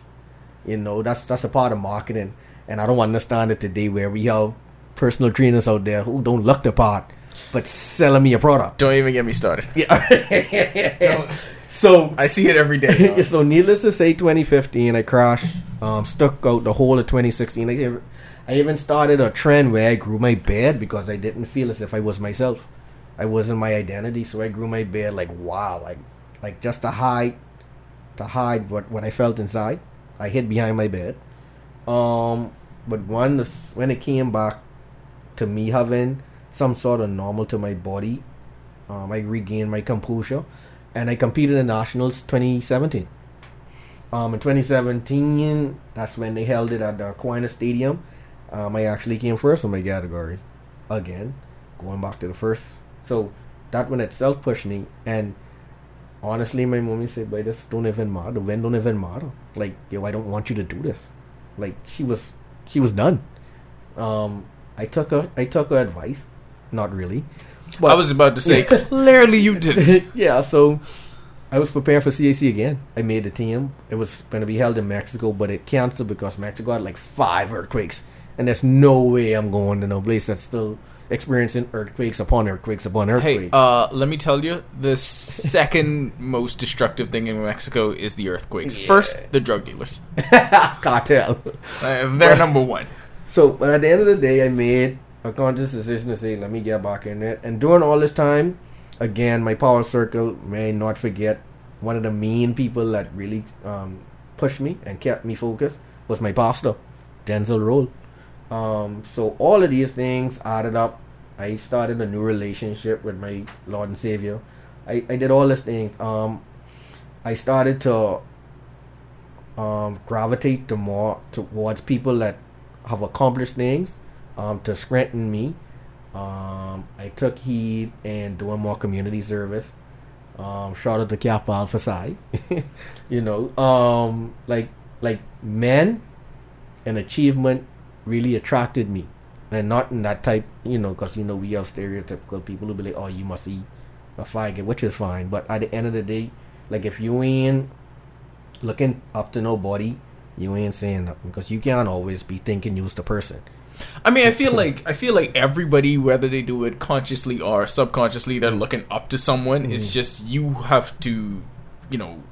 you know, that's that's a part of marketing, and I don't understand it today where we have personal trainers out there who don't look the part, but selling me a product. Don't even get me started. Yeah. so I see it every day. so needless to say, 2015, I crashed, um, stuck out the whole of 2016. I, even- I even started a trend where I grew my beard because I didn't feel as if I was myself. I wasn't my identity, so I grew my beard like wow, like like just to hide, to hide what what I felt inside. I hid behind my bed. Um, but when the, when it came back to me having some sort of normal to my body, um, I regained my composure, and I competed in nationals 2017. Um, in 2017, that's when they held it at the Aquinas Stadium. Um, I actually came first in my category, again, going back to the first. So that one itself pushed me, and honestly, my mommy said, "But this don't even matter. The win don't even matter. Like, yo, I don't want you to do this." Like, she was, she was done. Um, I took her, I took her advice, not really. I was about to say, clearly you didn't. yeah, so I was preparing for CAC again. I made the team. It was going to be held in Mexico, but it canceled because Mexico had like five earthquakes, and there's no way I'm going to no place that's still experiencing earthquakes upon earthquakes upon earthquakes. Hey, uh, let me tell you, the second most destructive thing in Mexico is the earthquakes. Yeah. First, the drug dealers. cartel. Uh, they're number one. So, but at the end of the day, I made a conscious decision to say, let me get back in it. And during all this time, again, my power circle may not forget one of the main people that really um, pushed me and kept me focused was my pastor, Denzel Roll. Um, so all of these things added up. I started a new relationship with my Lord and Savior. I, I did all these things. Um, I started to um, gravitate to more towards people that have accomplished things um, to strengthen me. Um, I took heed and doing more community service. Um, shout out to Kappa Alpha Psi. you know, um, like like men and achievement really attracted me, and not in that type, you know, because you know we have stereotypical people who be like, oh, you must eat a faggot, which is fine. But at the end of the day, like if you ain't looking up to nobody, you ain't saying nothing because you can't always be thinking you's the person. I mean, I feel like I feel like everybody, whether they do it consciously or subconsciously, they're looking up to someone. Mm-hmm. It's just you have to, you know,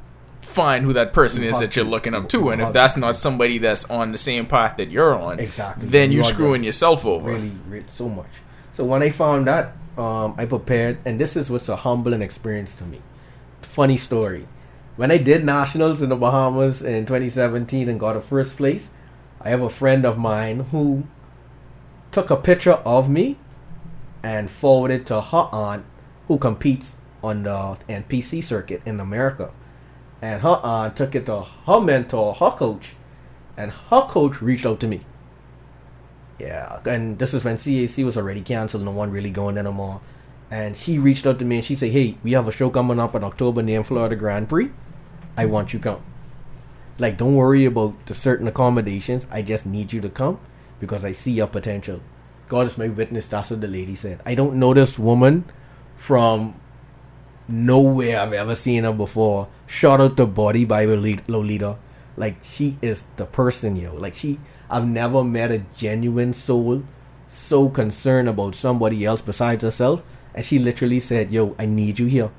find who that person you is that you're looking up to, and if that's not somebody that's on the same path that you're on, exactly, then you're screwing yourself over. Really, really, so much. So when I found that, um, I prepared, and this is what's a humbling experience to me. Funny story. When I did nationals in the Bahamas in 2017 and got a first place, I have a friend of mine who took a picture of me and forwarded to her aunt who competes on the NPC circuit in America. And her aunt took it to her mentor, her coach, and her coach reached out to me. Yeah, and this is when CAC was already canceled, no one really going anymore. And she reached out to me and she said, Hey, we have a show coming up in October named Florida Grand Prix. I want you to come. Like, don't worry about the certain accommodations. I just need you to come because I see your potential. God is my witness. That's what the lady said. I don't know this woman from nowhere I've ever seen her before. Shout out to Body by Lolita. Like she is the person, yo. Like she, I've never met a genuine soul so concerned about somebody else besides herself. And she literally said, "Yo, I need you here."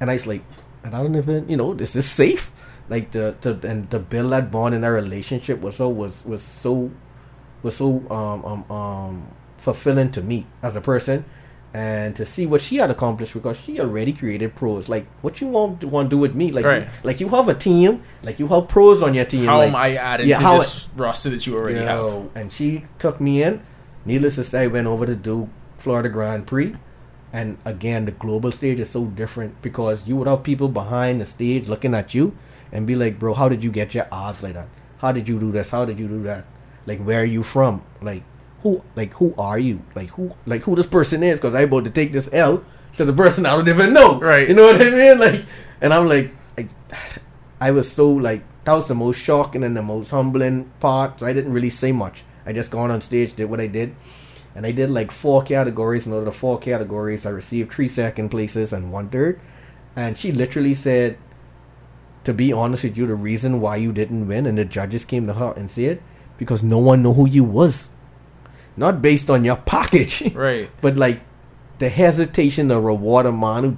And I was like, and I don't even, you know, this is safe. Like the to and to build that bond in our relationship was so was was so was so um, um, um, fulfilling to me as a person and to see what she had accomplished because she already created pros. Like, what you want to want to do with me? Like, right. you, like you have a team, like you have pros on your team. How like, am I added yeah, to this it, roster that you already have? And she took me in. Needless to say, I went over to do Florida Grand Prix. And again, the global stage is so different because you would have people behind the stage looking at you and be like, bro, how did you get your odds like that? How did you do this? How did you do that? Like, where are you from? Like, who, like, who are you? Like, who, like, who this person is? Because I'm about to take this L to the person I don't even know. Right. You know what I mean? Like, and I'm like, I, I was so like, that was the most shocking and the most humbling part. So I didn't really say much. I just gone on stage, did what I did. And I did like four categories. And out of the four categories, I received three second places and one third. And she literally said, to be honest with you, the reason why you didn't win, and the judges came to her and said, because no one know who you was. Not based on your package. Right. but like the hesitation to reward a man who,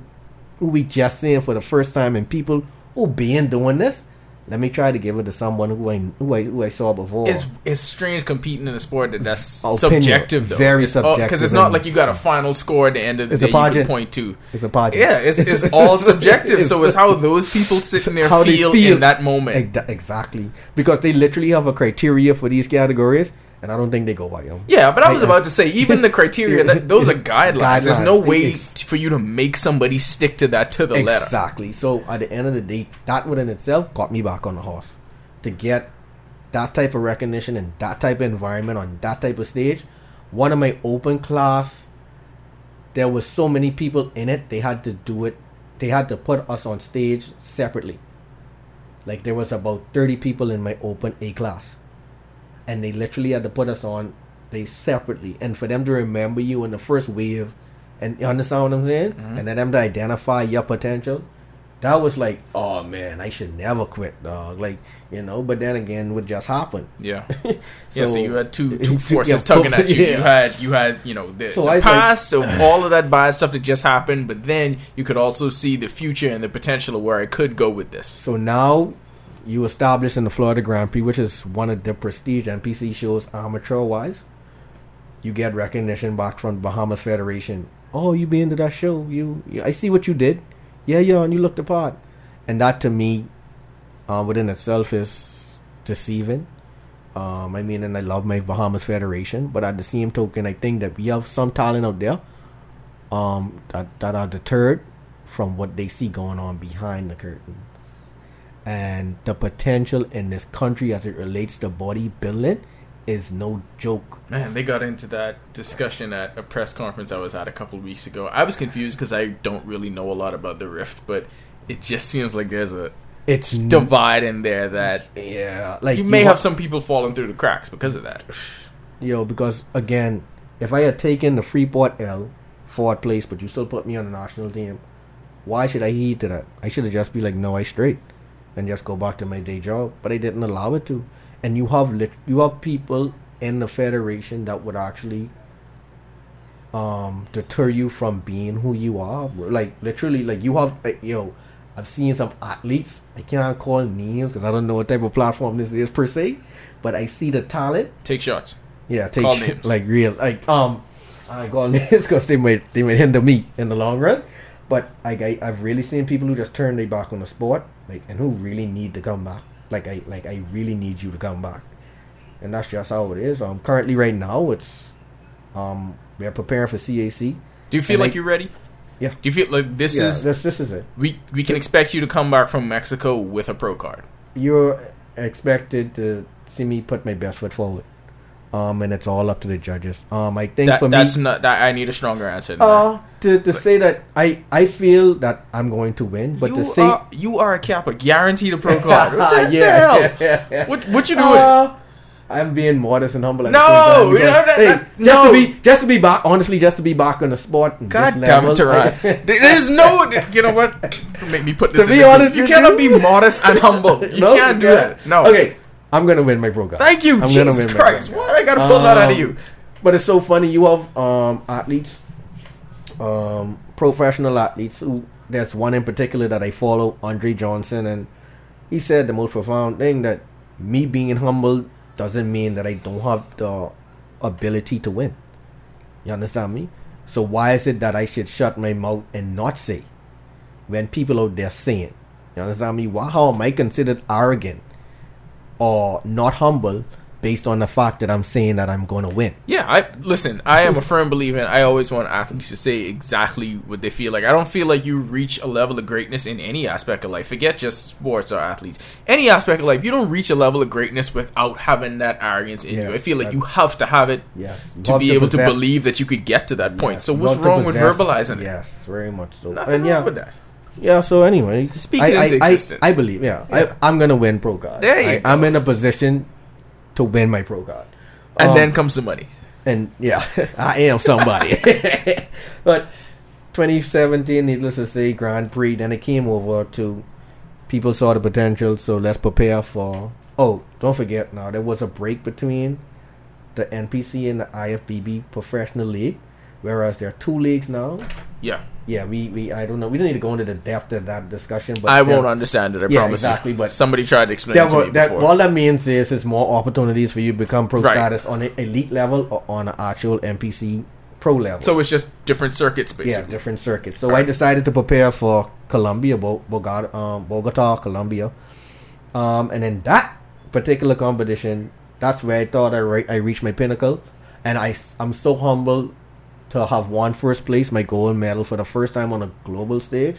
who we just seeing for the first time and people who been doing this let me try to give it to someone who I who I, who I saw before. It's it's strange competing in a sport that that's Opinion. subjective though. Very it's, subjective because it's not like you got a final score at the end of the it's day a you can point to. It's a project. Yeah, it's, it's all subjective. it's, so it's how those people sitting there feel, feel, in that moment. Exactly because they literally have a criteria for these categories and I don't think they go by them. Yeah, but I was I, about to say even the criteria that those are guidelines. guidelines. There's no way for you to make somebody stick to that to the exactly. letter. Exactly. So at the end of the day, that within itself got me back on the horse to get that type of recognition and that type of environment on that type of stage. One of my open class, there was so many people in it. They had to do it. They had to put us on stage separately. Like there was about thirty people in my open A class and they literally had to put us on they separately and for them to remember you in the first wave and you understand what I'm saying? Mm-hmm. And then them to identify your potential. That was like, oh man, I should never quit, dog. Like, you know, but then again, what just happened? Yeah, so, yeah. So you had two two forces yeah, tugging at you. Yeah. You had you had you know the, so the past like, of all of that bad stuff that just happened, but then you could also see the future and the potential of where I could go with this. So now you established in the Florida Grand Prix, which is one of the prestige NPC shows amateur wise. You get recognition back from the Bahamas Federation. Oh, you been to that show? You, you, I see what you did. Yeah, yeah, and you looked the part. and that to me, uh, within itself is deceiving. Um, I mean, and I love my Bahamas Federation, but at the same token, I think that we have some talent out there um, that, that are deterred from what they see going on behind the curtains. And the potential in this country as it relates to bodybuilding is no joke. Man, they got into that discussion at a press conference I was at a couple of weeks ago. I was confused because I don't really know a lot about the Rift, but it just seems like there's a It's divide in there that yeah, like you may wa- have some people falling through the cracks because of that. Yo, because again, if I had taken the Freeport L fourth place, but you still put me on the national team, why should I heed to that? I should have just be like, no, I straight, and just go back to my day job. But I didn't allow it to. And you have lit- you have people in the federation that would actually um deter you from being who you are. Like literally, like you have, like, yo. I've seen some athletes. I can't call names because I don't know what type of platform this is per se, but I see the talent Take shots. yeah, take Call shit, names. like real like um I call names because they might they might hinder me in the long run. But like I I've really seen people who just turn their back on the sport, like and who really need to come back. Like I like I really need you to come back, and that's just how it is. Um, currently right now it's um we're preparing for CAC. Do you feel like I- you're ready? Yeah. Do you feel like this yeah, is this this is it. we we can expect you to come back from Mexico with a pro card? You're expected to see me put my best foot forward. Um, and it's all up to the judges. Um, I think That, for me, that's not that. I need a stronger answer. Than that. Uh, to, to say that I, I feel that I'm going to win, but you to say are, you are a Kappa, guaranteed a pro card. What the yeah, hell? yeah, yeah, yeah. What what you doing? Uh, I'm being modest and humble. At No, the because, that- hey, that- just no. to be just to be back. Honestly, just to be back on the sport. God this damn it. There's no. You know what? Make me put this. To in be honest you with cannot be modest and humble. You No, can't do yeah. that. No. Okay, I'm gonna win my pro card. Thank you, I'm Jesus Christ. Why I gotta pull that out of Um, you? But it's so funny. You have um, athletes, um, professional athletes. Who there's one in particular that I follow, Andre Johnson, and he said the most profound thing that me being humble doesn't mean that I don't have the ability to win. You understand me? So why is it that I should shut my mouth and not say when people out there saying? You understand me? Why how am I considered arrogant or not humble based on the fact that I'm saying that I'm going to win? Yeah, I listen. I am a firm believer. in I always want athletes to say exactly what they feel like. I don't feel like you reach a level of greatness in any aspect of life. Forget just sports or athletes. Any aspect of life, you don't reach a level of greatness without having that arrogance in you. I feel like that- you have to have it Yes. to be able to believe that you could get to that point. Yes, So what's to wrong with verbalizing it? Yes, very much so. Nothing and wrong yeah, with that. Yeah. So anyway, Speak I, into I- existence. I, believe. Yeah, Yeah. I, I'm gonna win pro card. There you I, go. I'm in a position to win my pro card. And Um, then comes the money. and yeah, I am somebody. but 2017, needless to say, Grand Prix. Then it came over to people saw the potential, so let's prepare for. Oh, don't forget now there was a break between the NPC and the IFBB Professional League, whereas there are two leagues now. Yeah, Yeah, we, we I don't know. We don't need to go into the depth of that discussion, but I there- won't understand it. I Yeah, promise exactly, you. but- somebody tried to explain That, it to me that before. all that means is is more opportunities for you to become pro Right. status on an elite level or on an actual NPC pro level. so it's just different circuits, yeah, basically. different circuits. So Alright. I decided to prepare for Colombia, Bogota, um, Bogota, Colombia, um, and in that particular competition, that's where I thought I re- I reached my pinnacle, and I I'm so humble to have won first place, my gold medal for the first time on a global stage,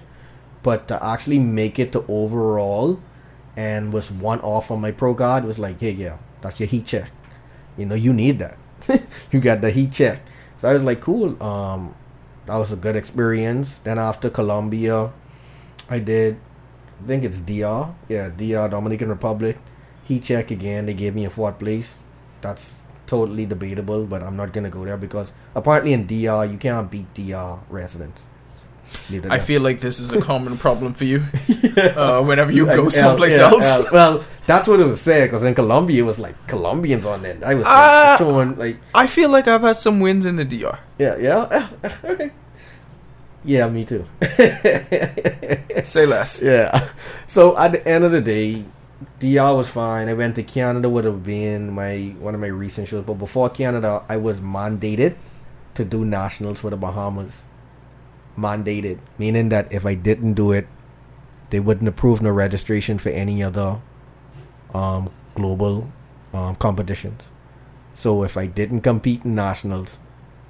but to actually make it to overall, and was one off on my pro card was like, hey, yeah, that's your heat check. You know, you need that. you got the heat check. So I was like, cool. Um, that was a good experience. Then after Colombia, I did, I think it's DR. Yeah, DR, Dominican Republic. Heat check again. They gave me a fourth place. That's totally debatable, but I'm not gonna go there because apparently in DR you can't beat DR residents. I feel like this is a common problem for you. Uh, whenever you Like, go L- someplace yeah, else. L- well, that's what it was said because in Colombia it was like Colombians on it. I was Ah. showing like I feel like I've had some wins in the DR. yeah, yeah, okay. Yeah, me too. Say less. Yeah. So at the end of the day, DR was fine. I went to Canada would have been my one of my recent shows, but before Canada, I was mandated to do nationals for the Bahamas. Mandated, meaning that if I didn't do it, they wouldn't approve no registration for any other um, global um, competitions. So if I didn't compete in nationals,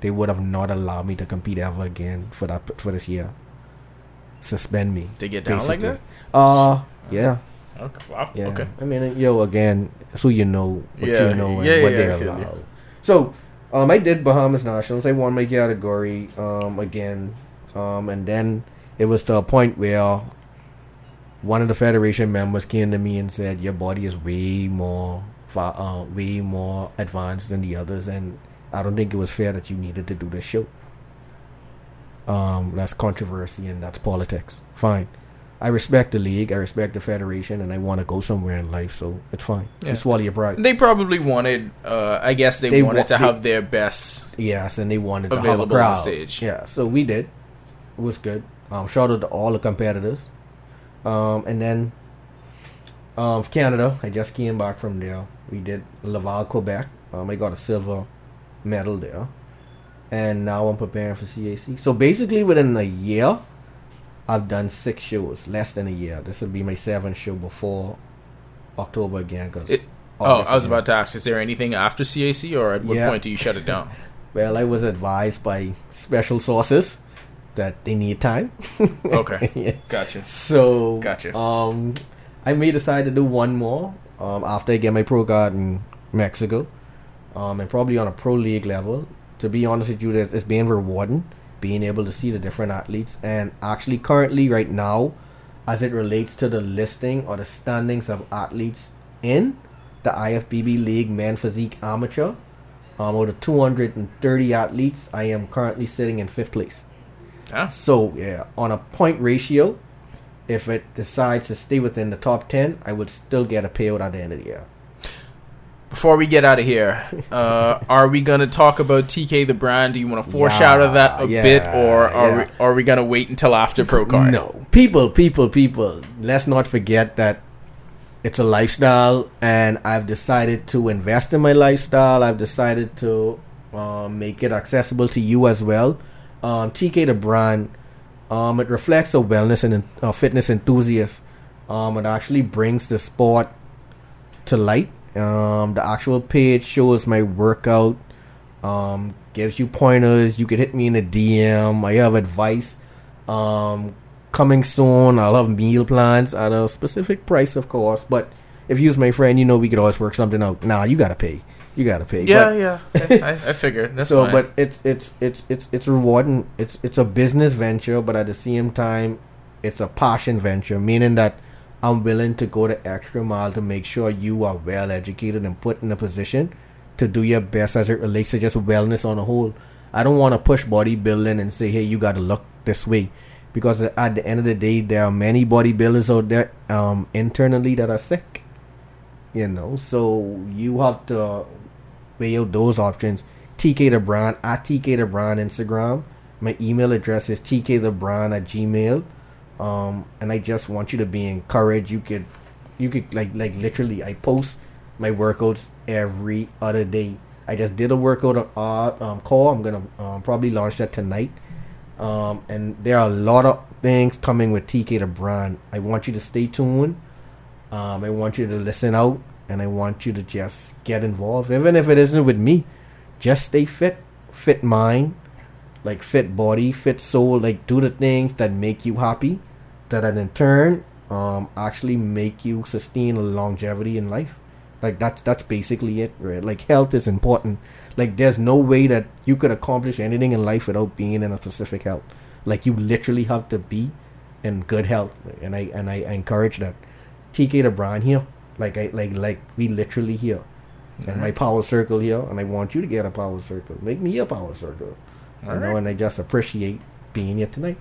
they would have not allowed me to compete ever again for that for this year. Suspend me. They get down like that. Uh yeah, Okay. Wow. yeah. Okay. I mean, yo, again, so you know what Yeah, you know and yeah, what they feel allow. So, um, I did Bahamas Nationals. I won my category um again, um, and then it was to a point where one of the federation members came to me and said, "Your body is way more, fa- uh, way more advanced than the others, and I don't think it was fair that you needed to do this show." Um, that's controversy and that's politics. Fine. I respect the league, I respect the federation, and I want to go somewhere in life, so it's fine. Yeah. You swallow your pride. They probably wanted. Uh, I guess they, They wanted wa- to they- have their best. Yes, and they wanted to have a Available on stage. Yeah, so we did. It was good. Um, shout out to all the competitors. Um, and then um, Canada, I just came back from there. We did Laval, Quebec. Um, I got a silver medal there. And now I'm preparing for CAC. So basically, within a year, I've done six shows. Less than a year. This will be my seventh show before October again. Cause It- Oh, I was about to ask: Is there anything after CAC, or at what Yeah. point do you shut it down? Well, I was advised by special sources that they need time. Okay. Yeah. Gotcha. So, Gotcha. Um, I may decide to do one more um, after I get my pro card in Mexico, um, and probably on a pro league level. To be honest with you, it's it's been rewarding being able to see the different athletes, and actually, currently, right now, as it relates to the listing or the standings of athletes in the IFBB League Men Physique Amateur, um, out of 230 athletes, I am currently sitting in fifth place. Yeah. So yeah, on a point ratio, if it decides to stay within the top ten, I would still get a payout at the end of the year. Before we get out of here, uh, are we gonna talk about TK the brand? Do you want to foreshadow that a Yeah, bit, or are yeah. we are we gonna wait until after pro card? No, people, people, people. Let's not forget that it's a lifestyle, and I've decided to invest in my lifestyle. I've decided to um, make it accessible to you as well. Um, TK the brand, um, it reflects a wellness and uh, fitness enthusiast. Um, it actually brings the sport to light. Um, the actual page shows my workout, um, gives you pointers. You could hit me in the DM. I have advice. Um, coming soon. I'll have meal plans at a specific price, of course. But if you was my friend, you know we could always work something out. Nah, you gotta pay. You gotta pay. Yeah, But- yeah. I, I figured. That's so, fine. but it's it's it's it's it's rewarding. It's it's a business venture, but at the same time, it's a passion venture. Meaning that I'm willing to go the extra mile to make sure you are well educated and put in a position to do your best as it relates to just wellness on a whole. I don't want to push bodybuilding and say, hey, you got to look this way, because at the end of the day, there are many bodybuilders out there um, internally that are sick. You know, so you have to weigh out those options. TK the brand at TK the brand Instagram. My email address is TK the brand at Gmail. Um, and I just want you to be encouraged. You could, you could like like literally. I post my workouts every other day. I just did a workout uh, um, call. I'm gonna um, probably launch that tonight. Um, and there are a lot of things coming with TK the brand. I want you to stay tuned. Um, I want you to listen out, and I want you to just get involved, even if it isn't with me. Just stay fit, fit mind, like fit body, fit soul. Like do the things that make you happy, that in turn um, actually make you sustain longevity in life. Like that's that's basically it, right? Like health is important. Like there's no way that you could accomplish anything in life without being in a specific health. Like you literally have to be in good health, and I and I encourage that. TK the brand here, like I like like we literally here, and my power circle here, and I want you to get a power circle. Make me a power circle, All you know. And I just appreciate being here tonight.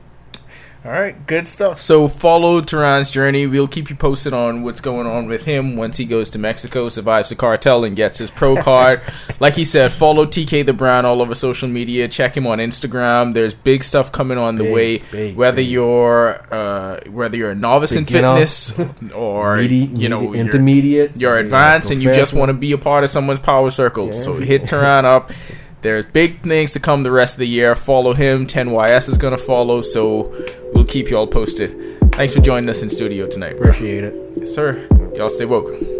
All right, good stuff. So follow Teron's journey. We'll keep you posted on what's going on with him once he goes to Mexico, survives the cartel, and gets his pro card. like he said, follow TK the Brand all over social media. Check him on Instagram. There's big stuff coming on the Big, way. big, whether big. you're uh, whether you're a novice in fitness or you know medi- you're, intermediate, you're yeah, advanced and you just want to be a part of someone's power circle. Yeah. So hit Turan up. There's big things to come the rest of the year. Follow him. 10YS is going to follow. So we'll keep you all posted. Thanks for joining us in studio tonight, bro. Appreciate it. Yes, sir. Y'all stay woke.